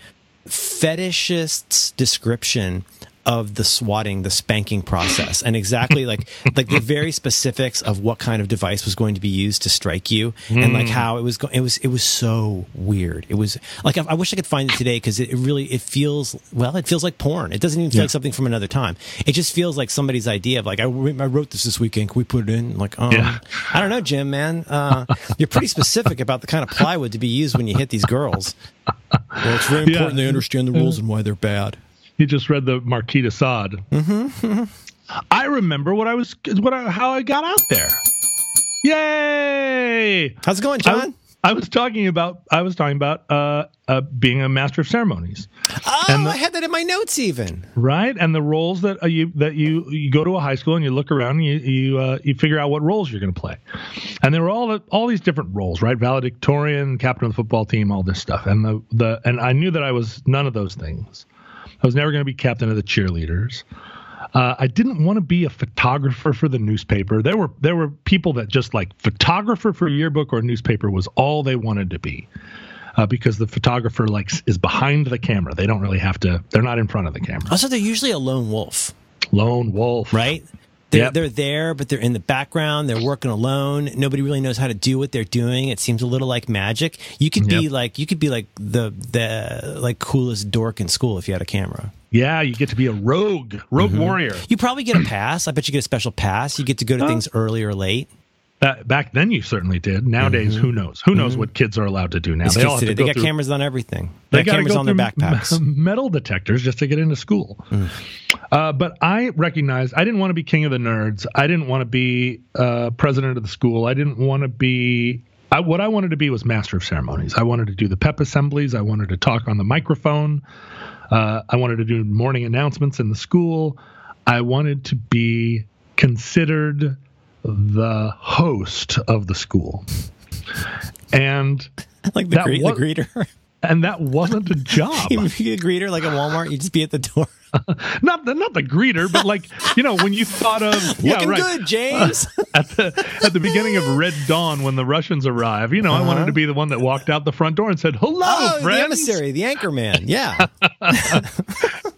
fetishist's description of the swatting, the spanking process, and exactly like (laughs) like the very specifics of what kind of device was going to be used to strike you, mm. and like hmm. how it was going. It was it was so weird. It was like I, I wish I could find it today because it, it, really it feels well. It feels like porn. It doesn't even feel yeah. like something from another time. It just feels like somebody's idea of like I, I wrote this this weekend. Can we put it in? Like um, yeah. I don't know, Jim. Man, uh, you're pretty specific about the kind of plywood to be used when you hit these girls. Well, it's very important yeah. they understand the rules and why they're bad. He just read the Marquis de Sade. Mm-hmm. I remember what I was, what I, how I got out there. Yay! How's it going, John? I, I was talking about, I was talking about uh, uh, being a master of ceremonies. Oh, the, I had that in my notes, even. Right, and the roles that uh, you that you you go to a high school and you look around and you you uh, you figure out what roles you're going to play, and there were all the, all these different roles, right? Valedictorian, captain of the football team, all this stuff, and the the and I knew that I was none of those things. I was never going to be captain of the cheerleaders. Uh, I didn't want to be a photographer for the newspaper. There were there were people that just like photographer for a yearbook or newspaper was all they wanted to be, uh, because the photographer like is behind the camera. They don't really have to. They're not in front of the camera. Also, they're usually a lone wolf. Lone wolf, right? They're, yep. they're there, but they're in the background. They're working alone. Nobody really knows how to do what they're doing. It seems a little like magic. You could be like you could be like the the like coolest dork in school if you had a camera. Yeah, you get to be a rogue, rogue mm-hmm. warrior. You probably get a pass. I bet you get a special pass. You get to go to things early or late. That, back then you certainly did. Nowadays, mm-hmm. who knows? Who knows mm-hmm. what kids are allowed to do now? they all have to they got through, cameras on everything. They, got cameras on their backpacks, metal detectors just to get into school. Mm. Uh, but I recognized I didn't want to be king of the nerds. I didn't want to be uh, president of the school. I didn't want to be. I, what I wanted to be was master of ceremonies. I wanted to do the pep assemblies. I wanted to talk on the microphone. Uh, I wanted to do morning announcements in the school. I wanted to be considered the host of the school. And (laughs) like the, gre- was, the greeter. (laughs) and that wasn't a job. (laughs) You be a greeter like at Walmart. you'd just be at the door. (laughs) not the not the greeter, but like you know when you thought of yeah Looking right good, James. (laughs) at the at the beginning of Red Dawn when the Russians arrive. You know I wanted to be the one that walked out the front door and said hello, oh, the emissary, the anchor man. Yeah.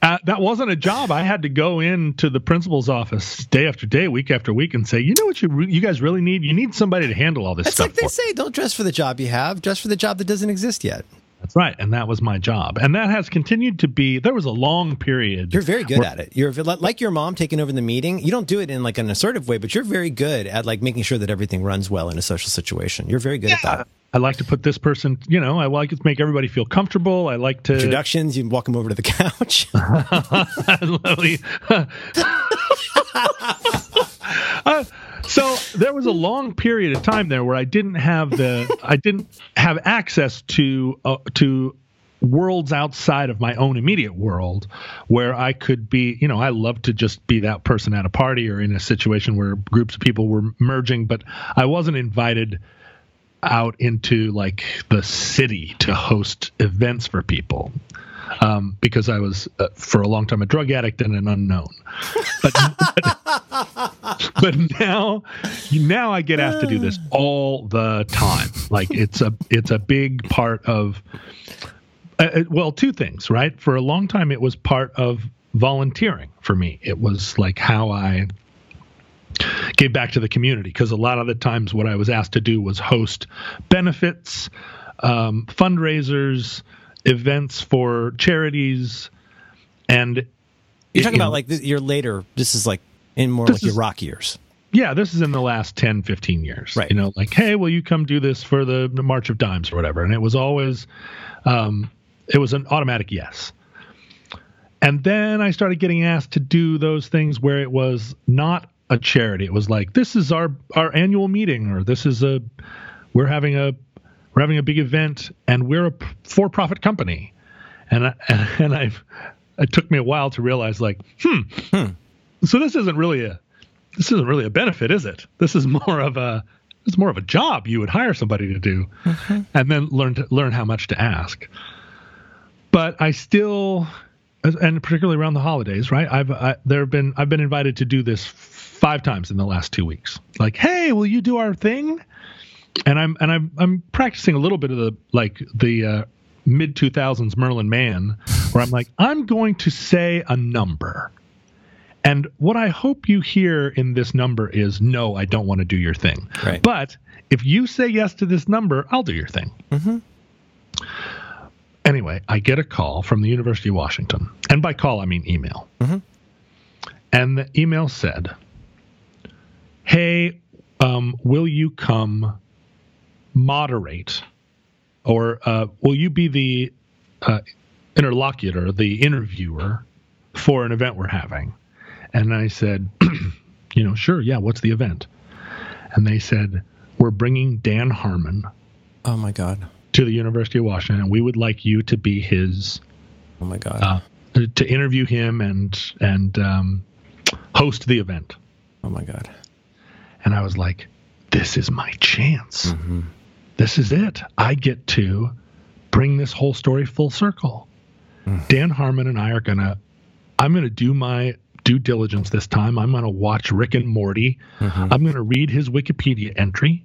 Uh, that wasn't a job. I had to go into the principal's office day after day, week after week, and say, you know what you re- you guys really need? You need somebody to handle all this stuff. It's stuff. like they for say, don't dress for the job you have, dress for the job that doesn't exist yet. That's right, and that was my job, and that has continued to be. There was a long period. You're very good at it. You're like your mom taking over the meeting. You don't do it in like an assertive way, but you're very good at like making sure that everything runs well in a social situation. You're very good at that. I like to put this person, you know, I like to make everybody feel comfortable. I like to Introductions, you walk them over to the couch. (laughs) Uh, (laughs) (laughs) so there was a long period of time there where I didn't have the (laughs) I didn't have access to uh, to worlds outside of my own immediate world where I could be, you know, I love to just be that person at a party or in a situation where groups of people were merging, but I wasn't invited out into like the city to host events for people um, because I was uh, for a long time a drug addict and an unknown. But, but, (laughs) but now, now I get asked to do this all the time. Like it's a it's a big part of. Uh, well, two things, right? For a long time, it was part of volunteering for me. It was like how I gave back to the community because a lot of the times what I was asked to do was host benefits, um, fundraisers, events for charities, and You're talking about like this, your later. This is like in more like your rock years. yeah, this is in the last 10, 15 years. Right. You know, like, hey, will you come do this for the, the March of Dimes or whatever? And it was always, um, it was an automatic yes. And then I started getting asked to do those things where it was not a charity. It was like, this is our, our annual meeting, or this is a, we're having a, we're having a big event and we're a for profit company. And I, (laughs) and I've, it took me a while to realize like, hmm, so this isn't really a, this isn't really a benefit, is it? This is (laughs) more of a it's more of a job you would hire somebody to do, and then learn to learn how much to ask. But I still, and particularly around the holidays, right? I've I, there have been I've been invited to do this five times in the last two weeks. Like, hey, will you do our thing? And I'm and I'm I'm practicing a little bit of the like the uh, mid two thousands Merlin Mann, where I'm like, I'm going to say a number. And what I hope you hear in this number is no, I don't want to do your thing. Right. But if you say yes to this number, I'll do your thing. Anyway, I get a call from the University of Washington. And by call, I mean email. And the email said, Hey, um, will you come moderate or uh, will you be the uh, interlocutor, the interviewer for an event we're having? And I said, (clears throat) you know, sure, yeah, what's the event? And they said, we're bringing Dan Harmon Oh my god. to the University of Washington, and we would like you to be his, Oh my god. uh, to interview him and and um, host the event. oh my god. And I was like, this is my chance. This is it. I get to bring this whole story full circle. Hmm. Dan Harmon and I are going to, I'm going to do my due diligence this time. I'm going to watch Rick and Morty. Mm-hmm. I'm going to read his Wikipedia entry.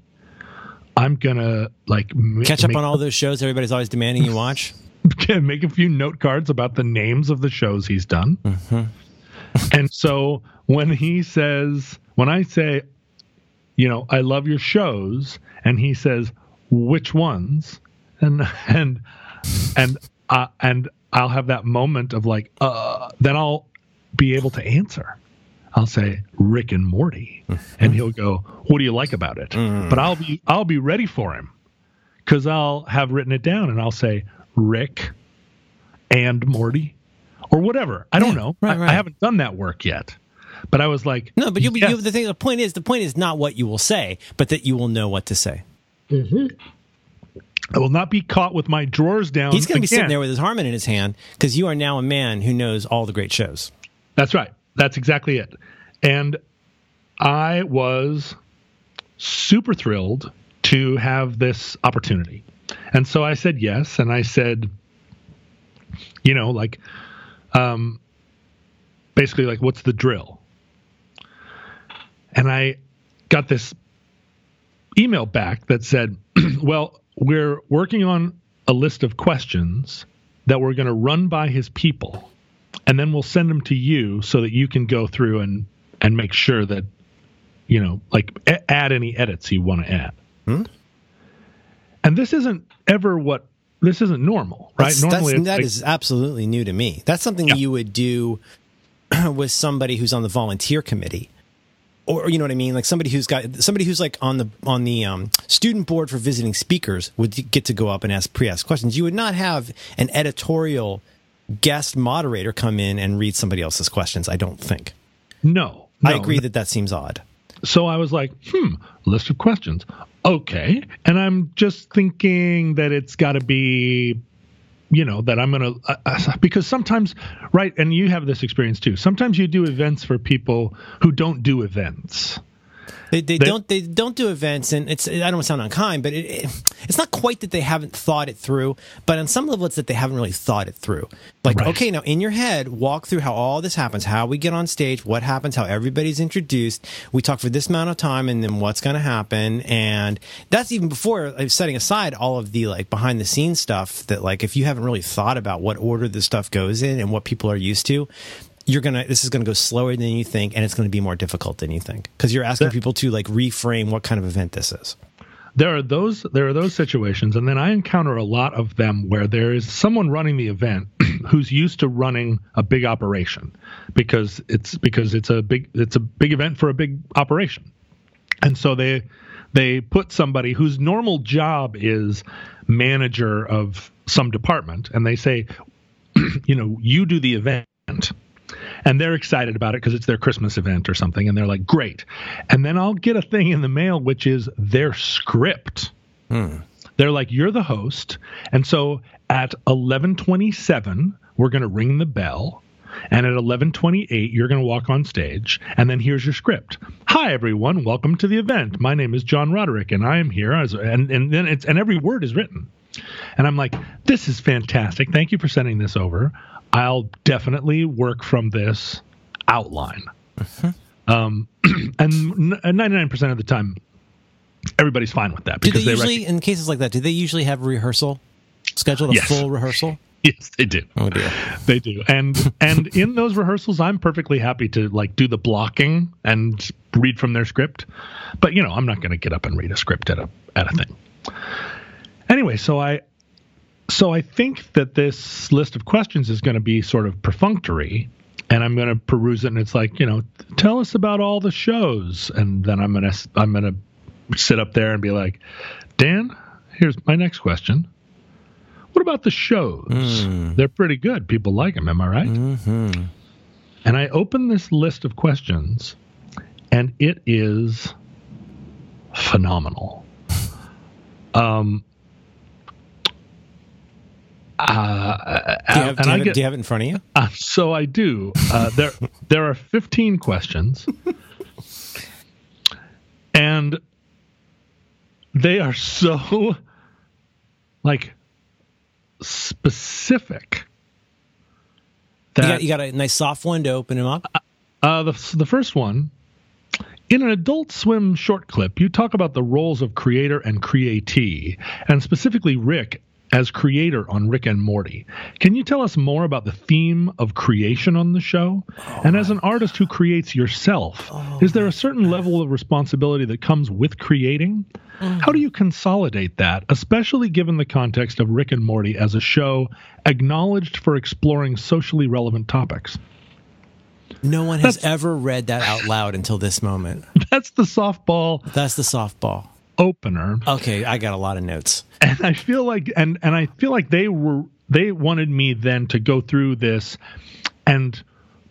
I'm going to like Catch up on all those shows everybody's always demanding you watch. (laughs) make a few note cards about the names of the shows he's done. Mm-hmm. (laughs) and so when he says, when I say, you know, I love your shows, and he says, which ones? And and and uh, and I'll have that moment of like, uh, then I'll be able to answer. I'll say Rick and Morty, and he'll go, "What do you like about it?" But I'll be I'll be ready for him because I'll have written it down, and I'll say Rick and Morty, or whatever. I don't Yeah, know. right, I. I haven't done that work yet, but I was like, No, but you'll be yes. you, the thing. The point is, the point is not what you will say, but that you will know what to say. I will not be caught with my drawers down. He's going to be sitting there with his Harmon in his hand because you are now a man who knows all the great shows. That's right. That's exactly it. And I was super thrilled to have this opportunity. And so I said yes, and I said, you know, like, um, basically, like, what's the drill? And I got this email back that said, (clears throat) well, we're working on a list of questions that we're going to run by his people, and then we'll send them to you so that you can go through and and make sure that you know, like a- add any edits you want to add. Hmm? And this isn't ever what this isn't normal, right? That's, Normally, that's, that like- is absolutely new to me. That's something Yeah. you would do (clears throat) with somebody who's on the volunteer committee, or you know what I mean, like somebody who's got somebody who's like on the on the um, student board for visiting speakers would get to go up and ask pre-asked questions. You would not have an editorial guest moderator come in and read somebody else's questions. I don't think. no, I agree that that seems odd. So I was like, hmm, list of questions. Okay. And I'm just thinking that it's got to be, you know, that I'm going to, uh, uh, because sometimes, right, and you have this experience too. Sometimes you do events for people who don't do events. They, they They- don't they don't do events, and it's I don't want to sound unkind, but it, it, it's not quite that they haven't thought it through, but on some level, it's that they haven't really thought it through. Like, Right. okay, now in your head, walk through how all this happens, how we get on stage, what happens, how everybody's introduced. We talk for this amount of time, and then what's going to happen, and that's even before uh, setting aside all of the like behind the scenes stuff. That like if you haven't really thought about what order the stuff goes in and what people are used to. You're gonna. This is gonna go slower than you think, and it's gonna be more difficult than you think because you're asking That- people to like reframe what kind of event this is. there are those there are those situations and then i encounter a lot of them where there is someone running the event (clears throat) who's used to running a big operation because it's because it's a big it's a big event for a big operation and so they they put somebody whose normal job is manager of some department and they say (clears throat) you know you do the event and they're excited about it because it's their Christmas event or something, and they're like, "Great!" And then I'll get a thing in the mail which is their script. Hmm. They're like, "You're the host," and so at 11:27 we're going to ring the bell, and at 11:28 you're going to walk on stage, and then here's your script. Hi everyone, welcome to the event. My name is John Roderick, and I am here as and and then it's and every word is written. And I'm like, this is fantastic. Thank you for sending this over. I'll definitely work from this outline. Um, (clears throat) and 99% of the time, everybody's fine with that Do they they, usually, rec- in cases like that, do they usually have rehearsal scheduled a Yes. full rehearsal? (laughs) yes, they do. Oh dear. They do. And and in those rehearsals, I'm perfectly happy to like do the blocking and read from their script. But you know, I'm not going to get up and read a script at a at a thing. Anyway, so I so I think that this list of questions is going to be sort of perfunctory and I'm going to peruse it and it's like, you know, tell us about all the shows and then I'm going to I'm going to sit up there and be like, "Dan, here's my next question. What about the shows? They're pretty good. People like them, am I right?" Mm-hmm. And I open this list of questions, and it is phenomenal. Um, uh, Do you, have, do, you have, get, it, do you have it in front of you? uh, so I do. Uh, there, (laughs) there are 15 questions, and they are so like specific You that got, you got a nice soft one to open them up. uh, the the first one. In an Adult Swim short clip, you talk about the roles of creator and createe, and specifically Rick as creator on Rick and Morty. Can you tell us more about the theme of creation on the show? Oh, and as an artist who creates yourself, oh, is there a certain level of responsibility that comes with creating? How do mm. you consolidate that, especially given the context of Rick and Morty as a show acknowledged for exploring socially relevant topics? No one has That's- ever read that out loud until this moment. (laughs) That's the softball That's the softball. Opener. Okay, I got a lot of notes. and I feel like and and I feel like they were they wanted me then to go through this and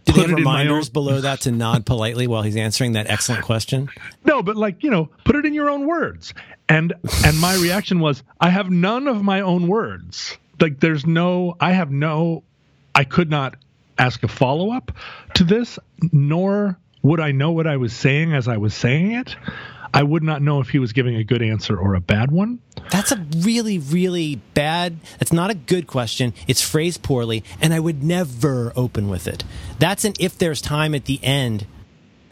Do put have it in my own reminders below that to nod politely while he's answering that excellent question? no but like you know put it in your own words and and my reaction was I have none of my own words like there's no I have no I could not ask a follow up to this nor would I know what I was saying as I was saying it I would not know if he was giving a good answer or a bad one. That's a really, really bad. That's not a good question. It's phrased poorly, and I would never open with it. That's an if there's time at the end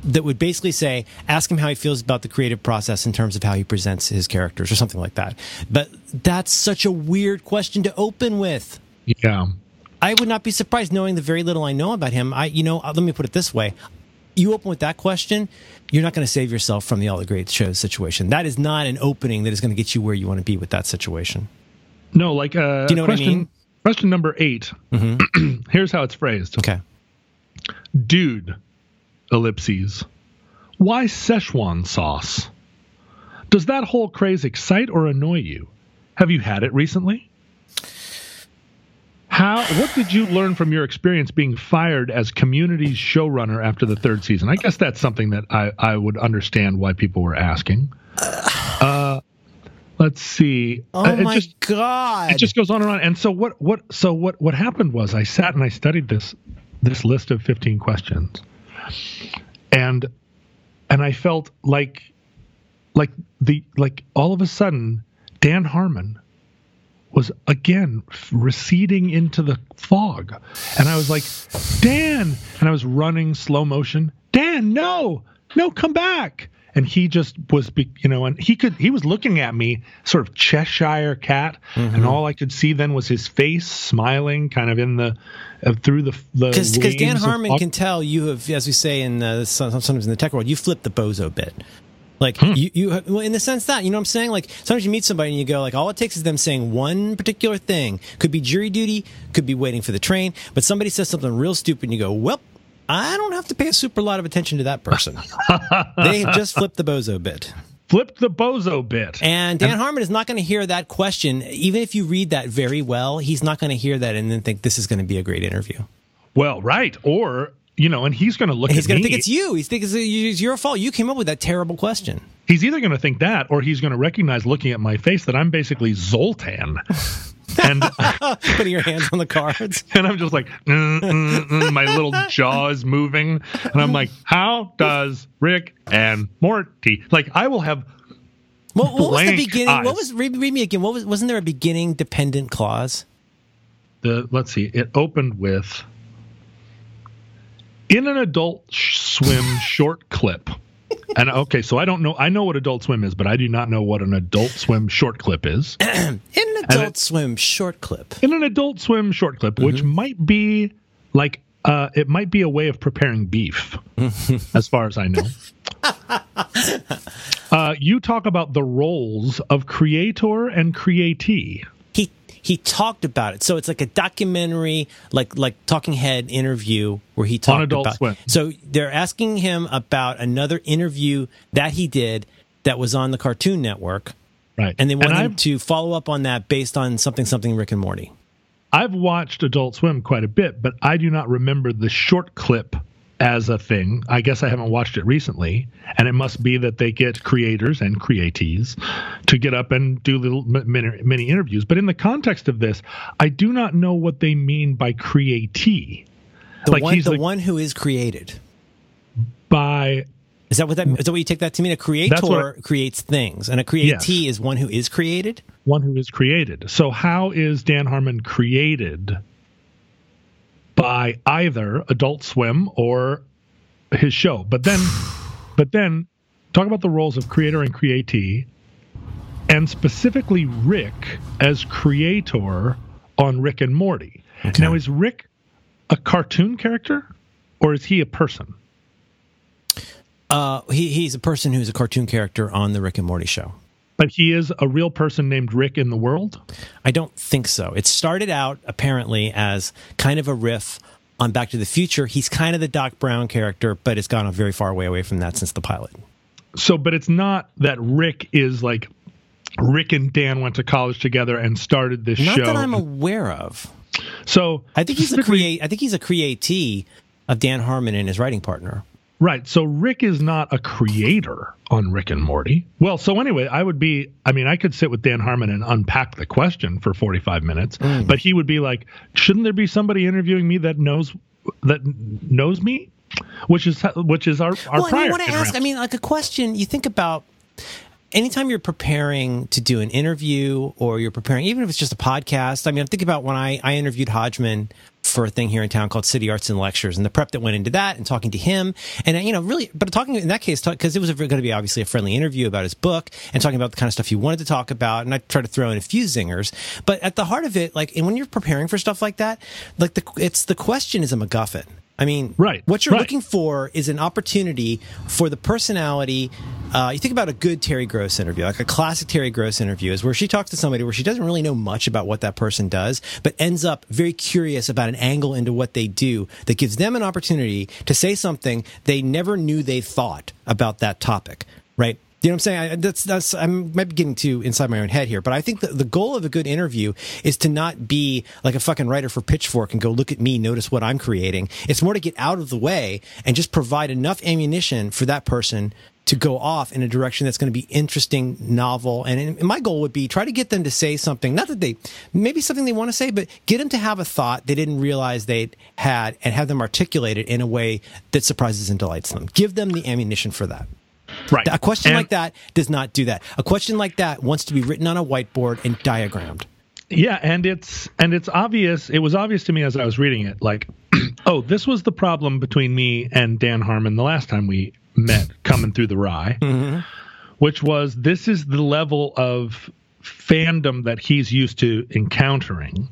that would basically say, ask him how he feels about the creative process in terms of how he presents his characters or something like that. But that's such a weird question to open with. Yeah. I would not be surprised knowing the very little I know about him. I, you know, uh, let me put it this way. You open with that question, you're not going to save yourself from the All the Great shows situation. That is not an opening that is going to get you where you want to be with that situation. No, like uh, Do you know question, what I mean? Question number 8 (clears throat) Here's how it's phrased. Okay. Dude, ellipses. Why Szechuan sauce? Does that whole craze excite or annoy you? Have you had it recently? How? What did you learn from your experience being fired as Community's showrunner after the third season? I guess that's something that I, I would understand why people were asking. Uh, let's see. Oh Uh, my just- god! it just goes on and on. And so what what so what what happened was I sat and I studied this this list of 15 questions. And and I felt like like the like all of a sudden Dan Harmon was again receding into the fog. And I was like, "Dan!" And I was running slow motion. "Dan, no. No, come back." And he just was, you know, and he could, he was looking at me, sort of Cheshire cat, and all I could see then was his face smiling, kind of in the, uh, through the, the because Dan of Harmon can tell you have, as we say in uh, sometimes in the tech world, you flip the bozo bit. Like Hmm. you, you, well, in the sense that you know what I'm saying. Like sometimes you meet somebody and you go, like all it takes is them saying one particular thing. Could be jury duty, could be waiting for the train, but somebody says something real stupid and you go, well. I don't have to pay a super lot of attention to that person. (laughs) they just flipped the bozo bit. flipped the bozo bit. And Dan Harmon is not going to hear that question. Even if you read that very well, he's not going to hear that and then think this is going to be a great interview. well, right. Or, you know, and he's going to look He's going to think it's you. He's thinking it's your fault. You came up with that terrible question. He's either going to think that or he's going to recognize looking at my face that I'm basically Zoltan. (laughs) and (laughs) Putting your hands on the cards. (laughs) and I'm just like, mm, mm, mm, my little jaw is moving, and I'm like, how does Rick and Morty? Like, I will have What, what was the beginning? What was read, read me again? What was wasn't there a beginning dependent clause? the. Let's see. It opened with in an Adult Swim short clip. And okay, so I don't know. I know what Adult Swim is, but I do not know what an Adult Swim short clip is. (clears throat) In an Adult it- Swim short clip. in an adult swim short clip, which Mm-hmm. might be like uh, it might be a way of preparing beef, (laughs) as far as I know. (laughs) uh, you talk about the roles of creator and createe. He talked about it. So it's like a documentary, like like talking head interview where he talked Adult about. Swim. So they're asking him about another interview that he did that was on the Cartoon Network, Right, and they want him I've, to follow up on that based on something something Rick and Morty. I've watched Adult Swim quite a bit, but I do not remember the short clip as a thing. I guess I haven't watched it recently, and it must be that they get creators and createes to get up and do little mini, mini interviews. But in the context of this, I do not know what they mean by createe. The Like one he's the the- one who is created. By Is that what that is that what you take that to mean? A creator what creates things, and a createe is one who is created. one who is created. So how is Dan Harmon created by either Adult Swim or his show? But then but then talk about the roles of creator and createe and specifically Rick as creator on Rick and Morty. Now is Rick a cartoon character or is he a person? Uh, he he's a person who's a cartoon character on the Rick and Morty show. But he is a real person named Rick in the world? I don't think so. It started out apparently as kind of a riff on Back to the Future. He's kind of the Doc Brown character, but it's gone a very far way away from that since the pilot. so but it's not that rick is like rick and dan went to college together and started this Not show Not that I'm aware of. so I think he's a create. I think he's a createe of Dan Harmon and his writing partner. Right so rick is not a creator on rick and morty well so anyway i would be i mean i could sit with dan harmon and unpack the question for 45 minutes Mm. but he would be like shouldn't there be somebody interviewing me that knows that knows me which is which is our our well, and prior you want to ask. I mean, like a question. You think about anytime you're preparing to do an interview or you're preparing, even if it's just a podcast, I mean, I'm thinking about when I, I interviewed Hodgman for a thing here in town called City Arts and Lectures and the prep that went into that and talking to him. And, uh, you know, really, but talking in that case, because it was going to be obviously a friendly interview about his book and talking about the kind of stuff he wanted to talk about. And I try to throw in a few zingers. But at the heart of it, like, and when you're preparing for stuff like that, like the, it's the question is a MacGuffin. I mean, right. what you're right. looking for is an opportunity for the personality. Uh, you think about a good Terry Gross interview, like a classic Terry Gross interview, is where she talks to somebody where she doesn't really know much about what that person does, but ends up very curious about an angle into what they do that gives them an opportunity to say something they never knew they thought about that topic, right? You know what I'm saying? I, that's that's I might be getting too inside my own head here, but I think the goal of a good interview is to not be like a fucking writer for Pitchfork and go look at me, notice what I'm creating. It's more to get out of the way and just provide enough ammunition for that person to go off in a direction that's going to be interesting, novel. And, my goal would be try to get them to say something, not that they, maybe something they want to say, but get them to have a thought they didn't realize they had and have them articulate it in a way that surprises and delights them. Give them the ammunition for that. Right. A question and, like that does not do that. A question like that wants to be written on a whiteboard and diagrammed. Yeah, and it's and it's obvious. It was obvious to me as I was reading it, like, (clears throat) oh, this was the problem between me and Dan Harmon the last time we met, coming through the rye, mm-hmm. which was this is the level of fandom that he's used to encountering.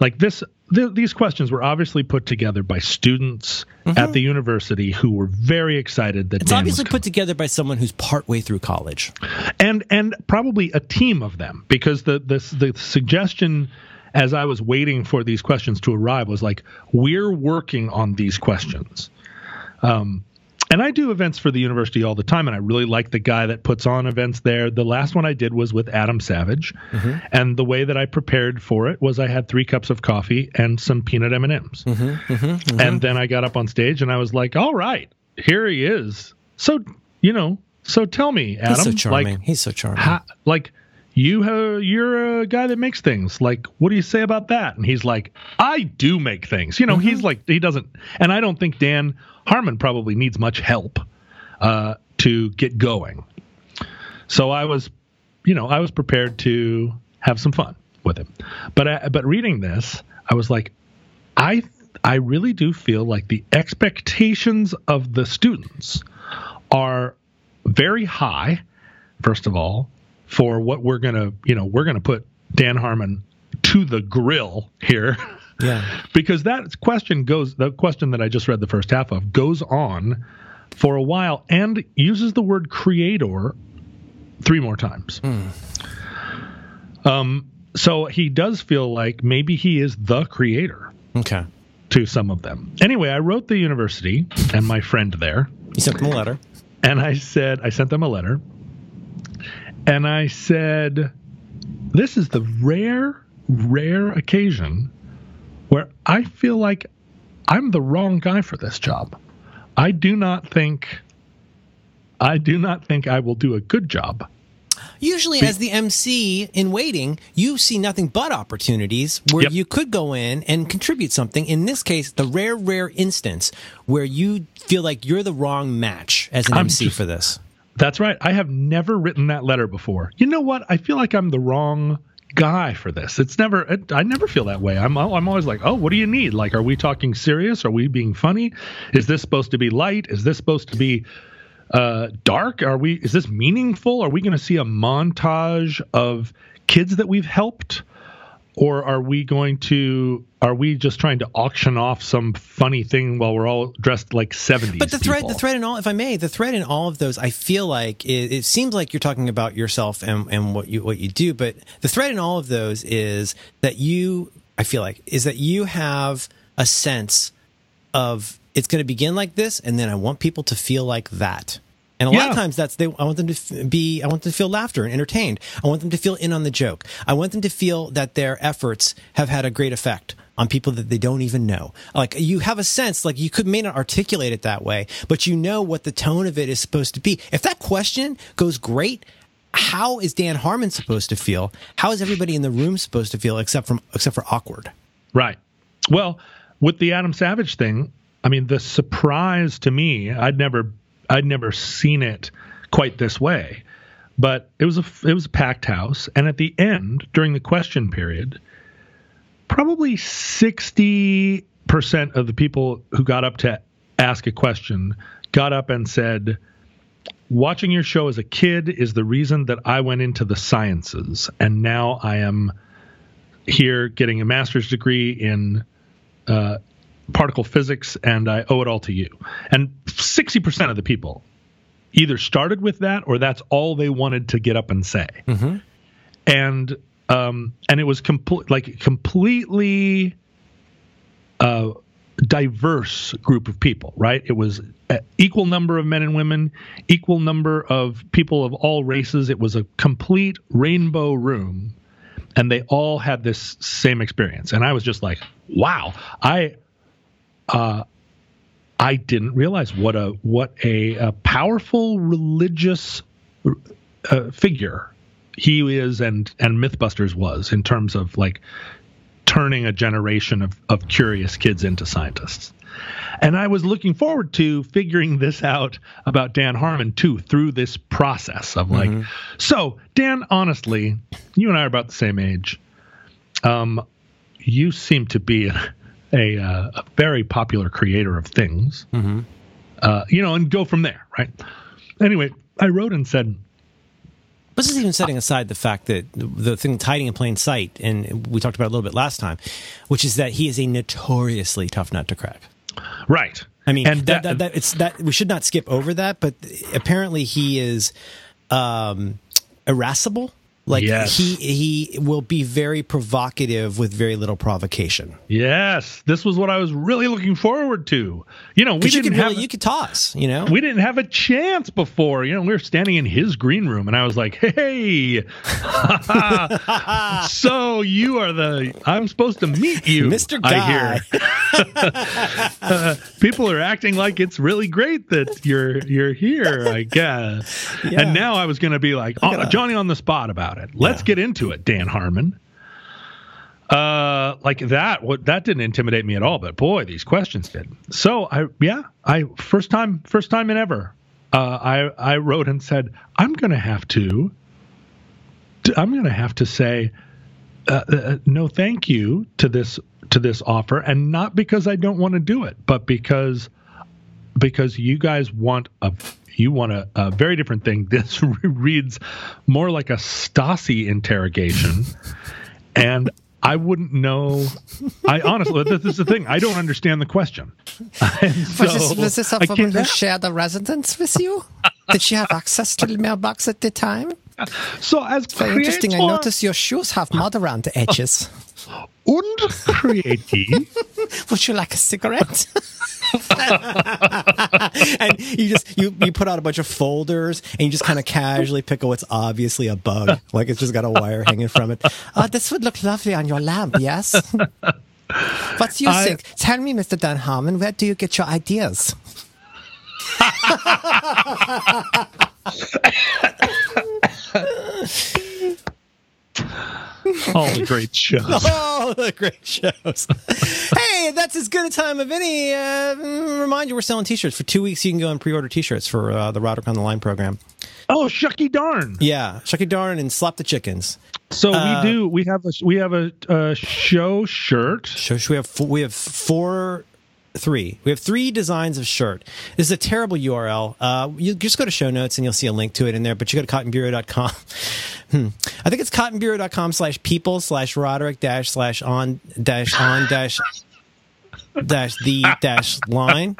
Like this, th- these questions were obviously put together by students mm-hmm. at the university who were very excited that it's Dan obviously put together by someone who's partway through college, and and probably a team of them because the the the suggestion as I was waiting for these questions to arrive was like we're working on these questions. Um, and I do events for the university all the time, and I really like the guy that puts on events there. The last one I did was with Adam Savage, mm-hmm. and the way that I prepared for it was I had three cups of coffee and some peanut M and M's, and then I got up on stage and I was like, "All right, here he is." So you know, so tell me, Adam, he's so charming. Like, he's so charming. How, like you have, you're a guy that makes things. Like, what do you say about that? And he's like, I do make things. You know, mm-hmm. he's like, he doesn't, and I don't think Dan Harmon probably needs much help uh, to get going. So I was, you know, I was prepared to have some fun with him. But I, but reading this, I was like, I I really do feel like the expectations of the students are very high. First of all, for what we're gonna, you know, we're gonna put Dan Harmon to the grill here. Yeah. (laughs) because that question goes, the question that I just read the first half of goes on for a while and uses the word creator three more times. Mm. Um, so he does feel like maybe he is the creator. Okay. To some of them. Anyway, I wrote the university and my friend there. You sent them a letter. And I said, I sent them a letter. And I said, this is the rare, rare occasion where I feel like I'm the wrong guy for this job. I do not think I do not think I will do a good job. Usually, Be- as the MC in waiting, you see nothing but opportunities where yep. you could go in and contribute something. In this case, the rare, rare instance where you feel like you're the wrong match as an I'm MC just, for this. That's right. I have never written that letter before. You know what? I feel like I'm the wrong guy for this. It's never. It, I never feel that way. I'm. I'm always like, oh, what do you need? Like, are we talking serious? Are we being funny? Is this supposed to be light? Is this supposed to be uh, dark? Are we? Is this meaningful? Are we going to see a montage of kids that we've helped? or are we going to are we just trying to auction off some funny thing while we're all dressed like 70s but the thread people? the thread in all if i may the thread in all of those i feel like it, it, seems like you're talking about yourself and, and what you what you do but the thread in all of those is that you i feel like is that you have a sense of it's going to begin like this and then i want people to feel like that and a yeah. lot of times that's they I want them to be I want them to feel laughter and entertained. I want them to feel in on the joke. I want them to feel that their efforts have had a great effect on people that they don't even know. Like you have a sense like you could may not articulate it that way, but you know what the tone of it is supposed to be. If that question goes great, how is Dan Harmon supposed to feel? How is everybody in the room supposed to feel except from except for awkward? Right. Well, with the Adam Savage thing, I mean, the surprise to me, I'd never I'd never seen it quite this way. but it was a it was a packed house, and at the end during the question period, probably sixty percent of the people who got up to ask a question got up and said, "Watching your show as a kid is the reason that I went into the sciences, and now I am here getting a master's degree in." Uh, particle physics and I owe it all to you. And 60% of the people either started with that or that's all they wanted to get up and say. Mm-hmm. And um, and it was complete like completely uh, diverse group of people, right? It was equal number of men and women, equal number of people of all races. It was a complete rainbow room, and they all had this same experience. And I was just like, wow, I uh, I didn't realize what a what a, a powerful religious uh, figure he is and and MythBusters was in terms of like turning a generation of, of curious kids into scientists. And I was looking forward to figuring this out about Dan Harmon too through this process of like, mm-hmm. so Dan, honestly, you and I are about the same age. Um, you seem to be a, uh, a very popular creator of things, mm-hmm. uh, you know, and go from there, right? Anyway, I wrote and said, this is even setting aside the fact that the thing that's hiding in plain sight, and we talked about a little bit last time, which is that he is a notoriously tough nut to crack. Right. I mean, and that, that, that, it's that we should not skip over that, but apparently he is um, irascible like yes. he he will be very provocative with very little provocation. Yes, this was what I was really looking forward to. You know, we didn't you have really, you could toss. You know, we didn't have a chance before. You know, we were standing in his green room, and I was like, "Hey, (laughs) so you are the I'm supposed to meet you, Mister Guy." I hear (laughs) uh, people are acting like it's really great that you're you're here. I guess, (laughs) yeah. and now I was going to be like oh, Johnny on the spot about it. Let's yeah. get into it, Dan Harmon. Uh, like that, what that didn't intimidate me at all, but boy, these questions did. So I, yeah, I first time, first time in ever, uh, I I wrote and said I'm gonna have to, I'm gonna have to say, uh, uh, no, thank you to this to this offer, and not because I don't want to do it, but because because you guys want a you want a, a very different thing. (laughs) This reads more like a Stasi interrogation, and I wouldn't know. I honestly, this is the thing. I don't understand the question. (laughs) so, was, this, was this a woman who shared a residence with you? Did she have access to the mailbox at the time? So, as very interesting. I notice your shoes have mud around the edges. Und creative. (laughs) Would you like a cigarette? (laughs) and you just you you put out a bunch of folders and you just kind of casually pick what's obviously a bug, like it's just got a wire hanging from it. Oh, this would look lovely on your lamp. Yes. What do you I, think? Tell me, Mr. Dan Harmon, where do you get your ideas? (laughs) All the great shows. (laughs) All the great shows. (laughs) hey, that's as good a time of any. Uh, remind you, we're selling T-shirts for two weeks. You can go and pre-order T-shirts for uh, the Roderick on the Line program. Oh, shucky darn! Yeah, shucky darn, and slap the chickens. So uh, we do. We have a we have a, a show shirt. Show. We have four, we have four three. We have three designs of shirt. This is a terrible URL. Uh, you just go to show notes and you'll see a link to it in there, but you go to cottonbureau.com. (laughs) hmm. I think it's cottonbureau.com slash people slash Roderick dash slash on dash on dash dash the dash line.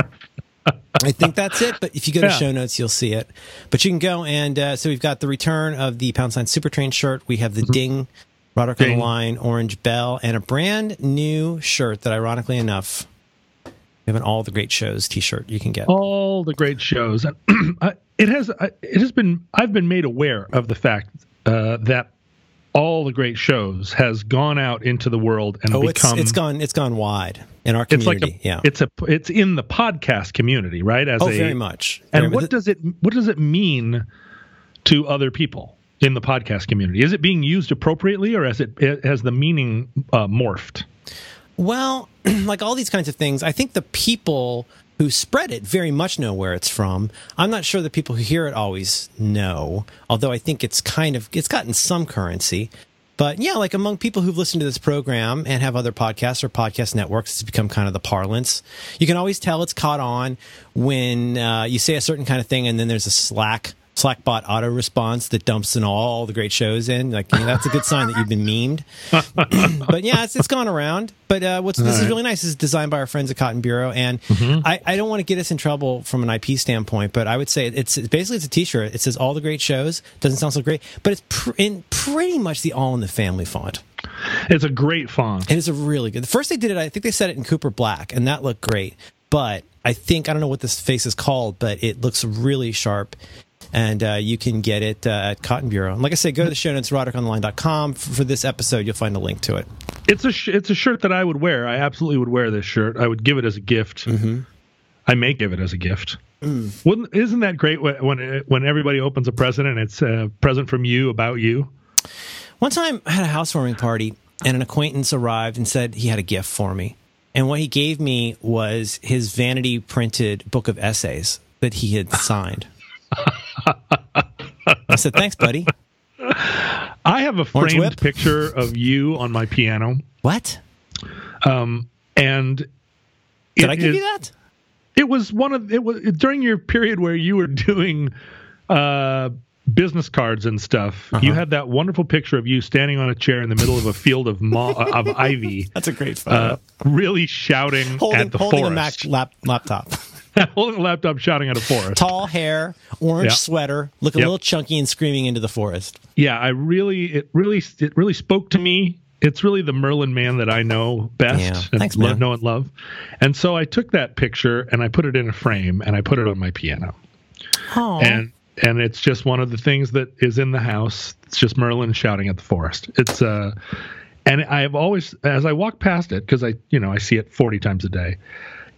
I think that's it. But if you go to yeah. show notes, you'll see it. But you can go and uh, so we've got the return of the pound sign super train shirt. We have the mm-hmm. ding Roderick ding. on the line orange bell and a brand new shirt that ironically enough we have an all the great shows T-shirt you can get. All the great shows. (clears throat) it has it has been I've been made aware of the fact uh, that all the great shows has gone out into the world and oh, become it's, it's gone it's gone wide in our community. It's like a, yeah, it's a it's in the podcast community, right? As oh, a, very much. And very, what does it what does it mean to other people in the podcast community? Is it being used appropriately, or has it has the meaning uh, morphed? Well, (clears throat) like all these kinds of things, I think the people who spread it very much know where it's from. I'm not sure the people who hear it always know, although I think it's kind of it's gotten some currency. But yeah, like among people who've listened to this program and have other podcasts or podcast networks, it's become kind of the parlance. You can always tell it's caught on when uh, you say a certain kind of thing, and then there's a Slack Slackbot auto response that dumps in all the great shows in. Like you know, that's a good sign that you've been memed. (laughs) but yeah, it's, it's gone around. But uh, what's this is really nice. This is designed by our friends at Cotton Bureau, and I, I don't want to get us in trouble from an IP standpoint, but I would say it's, it's basically it's a T-shirt. It says all the great shows. Doesn't sound so great, but it's pr- in pretty much the All in the Family font. It's a great font. And it's a really good. The first they did it, I think they said it in Cooper Black, and that looked great. But I think I don't know what this face is called, but it looks really sharp. And uh, you can get it uh, at Cotton Bureau. And like I said, go to the show notes, rodrickonline.com. For, for this episode, you'll find a link to it. It's a sh- it's a shirt that I would wear. I absolutely would wear this shirt. I would give it as a gift. Mm-hmm. I may give it as a gift. Mm. Wouldn't, isn't that great when when when everybody opens a present and it's a present from you about you? One time I had a housewarming party, and an acquaintance arrived and said he had a gift for me. And what he gave me was his vanity printed book of essays that he had signed. (laughs) I said, thanks, buddy. I have a framed picture of you on my piano, What? and Did I give is- you that? It was one of it was during your period where you were doing uh, business cards and stuff. Uh-huh. You had that wonderful picture of you standing on a chair in the middle of a field of mo- (laughs) of ivy, That's a great photo. uh, really shouting holding at the holding a Mac lap, laptop. (laughs) holding a laptop, shouting at a forest. Tall hair, orange Yeah. sweater, looking Yep. a little chunky and screaming into the forest. yeah, I really it really it really spoke to me. It's really the Merlin Mann that I know best Yeah. and Thanks, man. know and love. And so I took that picture and I put it in a frame and I put it on my piano. Oh, and and it's just one of the things that is in the house. It's just Merlin shouting at the forest. It's uh, and I've always as I walk past it because I you know I see it forty times a day.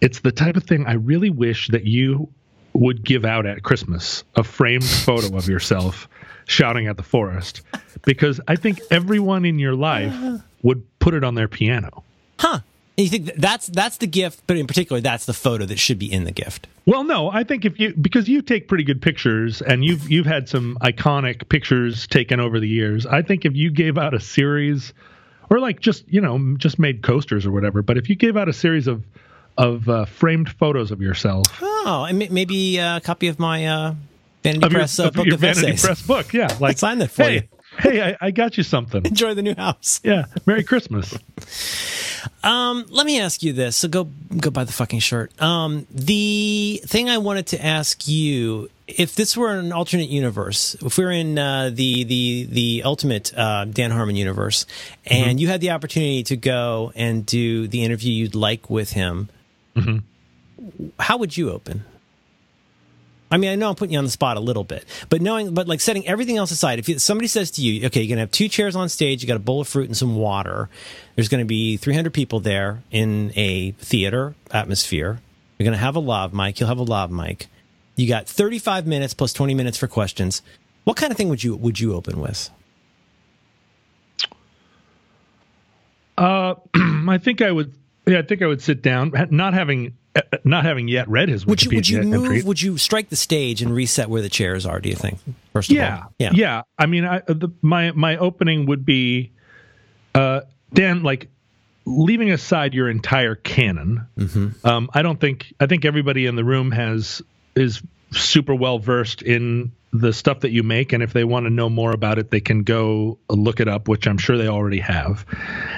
It's the type of thing I really wish that you would give out at Christmas a framed (laughs) photo of yourself shouting at the forest because I think everyone in your life (sighs) would put it on their piano. huh? And you think that's that's the gift, but in particular, that's the photo that should be in the gift. Well, no, I think if you because you take pretty good pictures and you've you've had some iconic pictures taken over the years. I think if you gave out a series or like just, you know, just made coasters or whatever, but if you gave out a series of of uh, framed photos of yourself Oh, and ma- maybe a copy of my uh, Vanity of your, Press uh, of book your of Vanity essays. Press book, yeah, (laughs) like sign that for hey, you. hey, I, I got you something. (laughs) Enjoy the new house. Yeah, Merry Christmas. Um, let me ask you this. So go go buy the fucking shirt. Um, the thing I wanted to ask you, if this were an alternate universe, if we are in uh, the the the ultimate uh, Dan Harmon universe, and you had the opportunity to go and do the interview you'd like with him, how would you open? I mean, I know I'm putting you on the spot a little bit, but knowing, but like setting everything else aside, if you, somebody says to you, okay, you're going to have two chairs on stage, you got a bowl of fruit and some water, there's going to be 300 people there in a theater atmosphere. You're going to have a lav mic, you'll have a lav mic. You got 35 minutes plus 20 minutes for questions. What kind of thing would you would you open with? Uh, (clears throat) I think I would. Yeah, I think I would sit down, not having uh, not having yet read his Would you would you Wikipedia move? entry. Would you strike the stage and reset where the chairs are? Do you think? First of yeah, all, yeah, yeah. I mean, I, the, my my opening would be, uh, Dan, like leaving aside your entire canon. Mm-hmm. Um, I don't think I think everybody in the room has is super well versed in the stuff that you make, and if they want to know more about it, they can go look it up, which I'm sure they already have.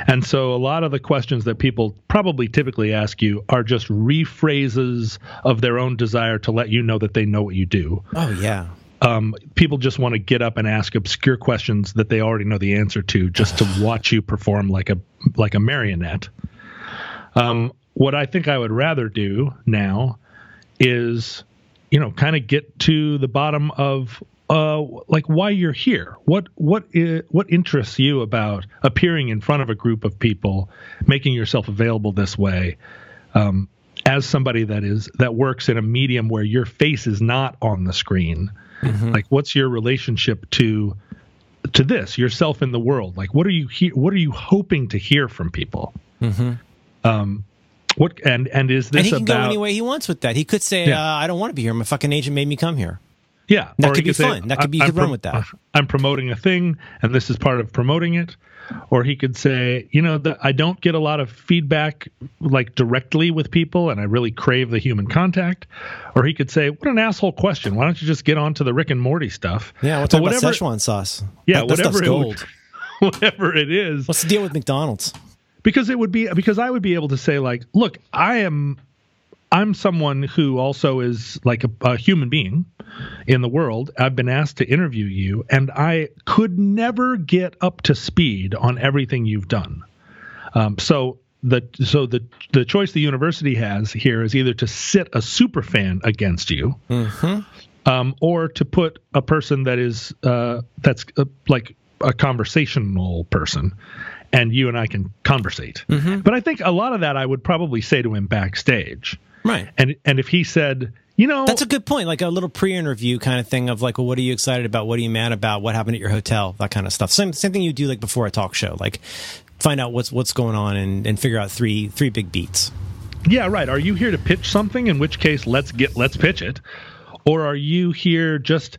And so, a lot of the questions that people probably typically ask you are just rephrases of their own desire to let you know that they know what you do Oh yeah. um, people just want to get up and ask obscure questions that they already know the answer to, just to (sighs) watch you perform like a like a marionette. Um, what I think I would rather do now is, you know, kind of get to the bottom of uh, like why you're here. What what i- what interests you about appearing in front of a group of people, making yourself available this way? Um, as somebody that is that works in a medium where your face is not on the screen, like what's your relationship to to this yourself in the world? Like what are you he- what are you hoping to hear from people? Um, What and and is this and he can about? go any way he wants with that. He could say, Yeah. uh, "I don't want to be here. My fucking agent made me come here." Yeah, That or could be say, fun. That could be- you could I'm run with that." I'm promoting a thing, and this is part of promoting it. Or he could say, you know, the, I don't get a lot of feedback like directly with people, and I really crave the human contact. Or he could say, what an asshole question. Why don't you just get on to the Rick and Morty stuff? Yeah, we'll talk whatever, about Szechuan sauce. Yeah, that, whatever it gold. (laughs) whatever it is, What's the deal with McDonald's? Because it would be because I would be able to say like, look, I am I'm someone who also is like a, a human being in the world. I've been asked to interview you, and I could never get up to speed on everything you've done. Um, so the so the the choice the university has here is either to sit a super fan against you, um, or to put a person that is uh, that's uh, like a conversational person, and you and I can conversate. But I think a lot of that I would probably say to him backstage, Right. and and if he said, you know, That's a good point. Like a little pre-interview kind of thing of like, well, what are you excited about? What are you mad about? What happened at your hotel? That kind of stuff. Same same thing you do like before a talk show. Like find out what's what's going on and, and figure out three three big beats. yeah, right. Are you here to pitch something? In which case, let's get let's pitch it. Or are you here just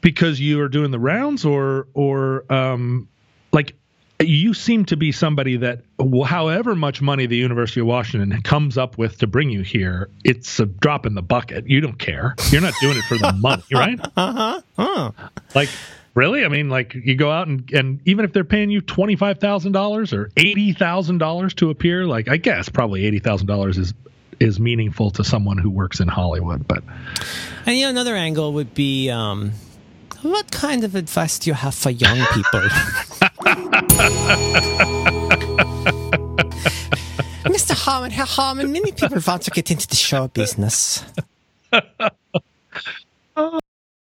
because you are doing the rounds, or or um, you seem to be somebody that, however much money the University of Washington comes up with to bring you here, it's a drop in the bucket. You don't care. You're not doing it for the (laughs) money, right? Uh huh. Like, really? I mean, like, you go out and, and even if they're paying you twenty five thousand dollars or eighty thousand dollars to appear, like, I guess probably eighty thousand dollars is is meaningful to someone who works in Hollywood, but And you know, another angle would be um, what kind of advice do you have for young people? (laughs) (laughs) Mr. Harmon, Herr Harmon, many people want to get into the show business. (laughs)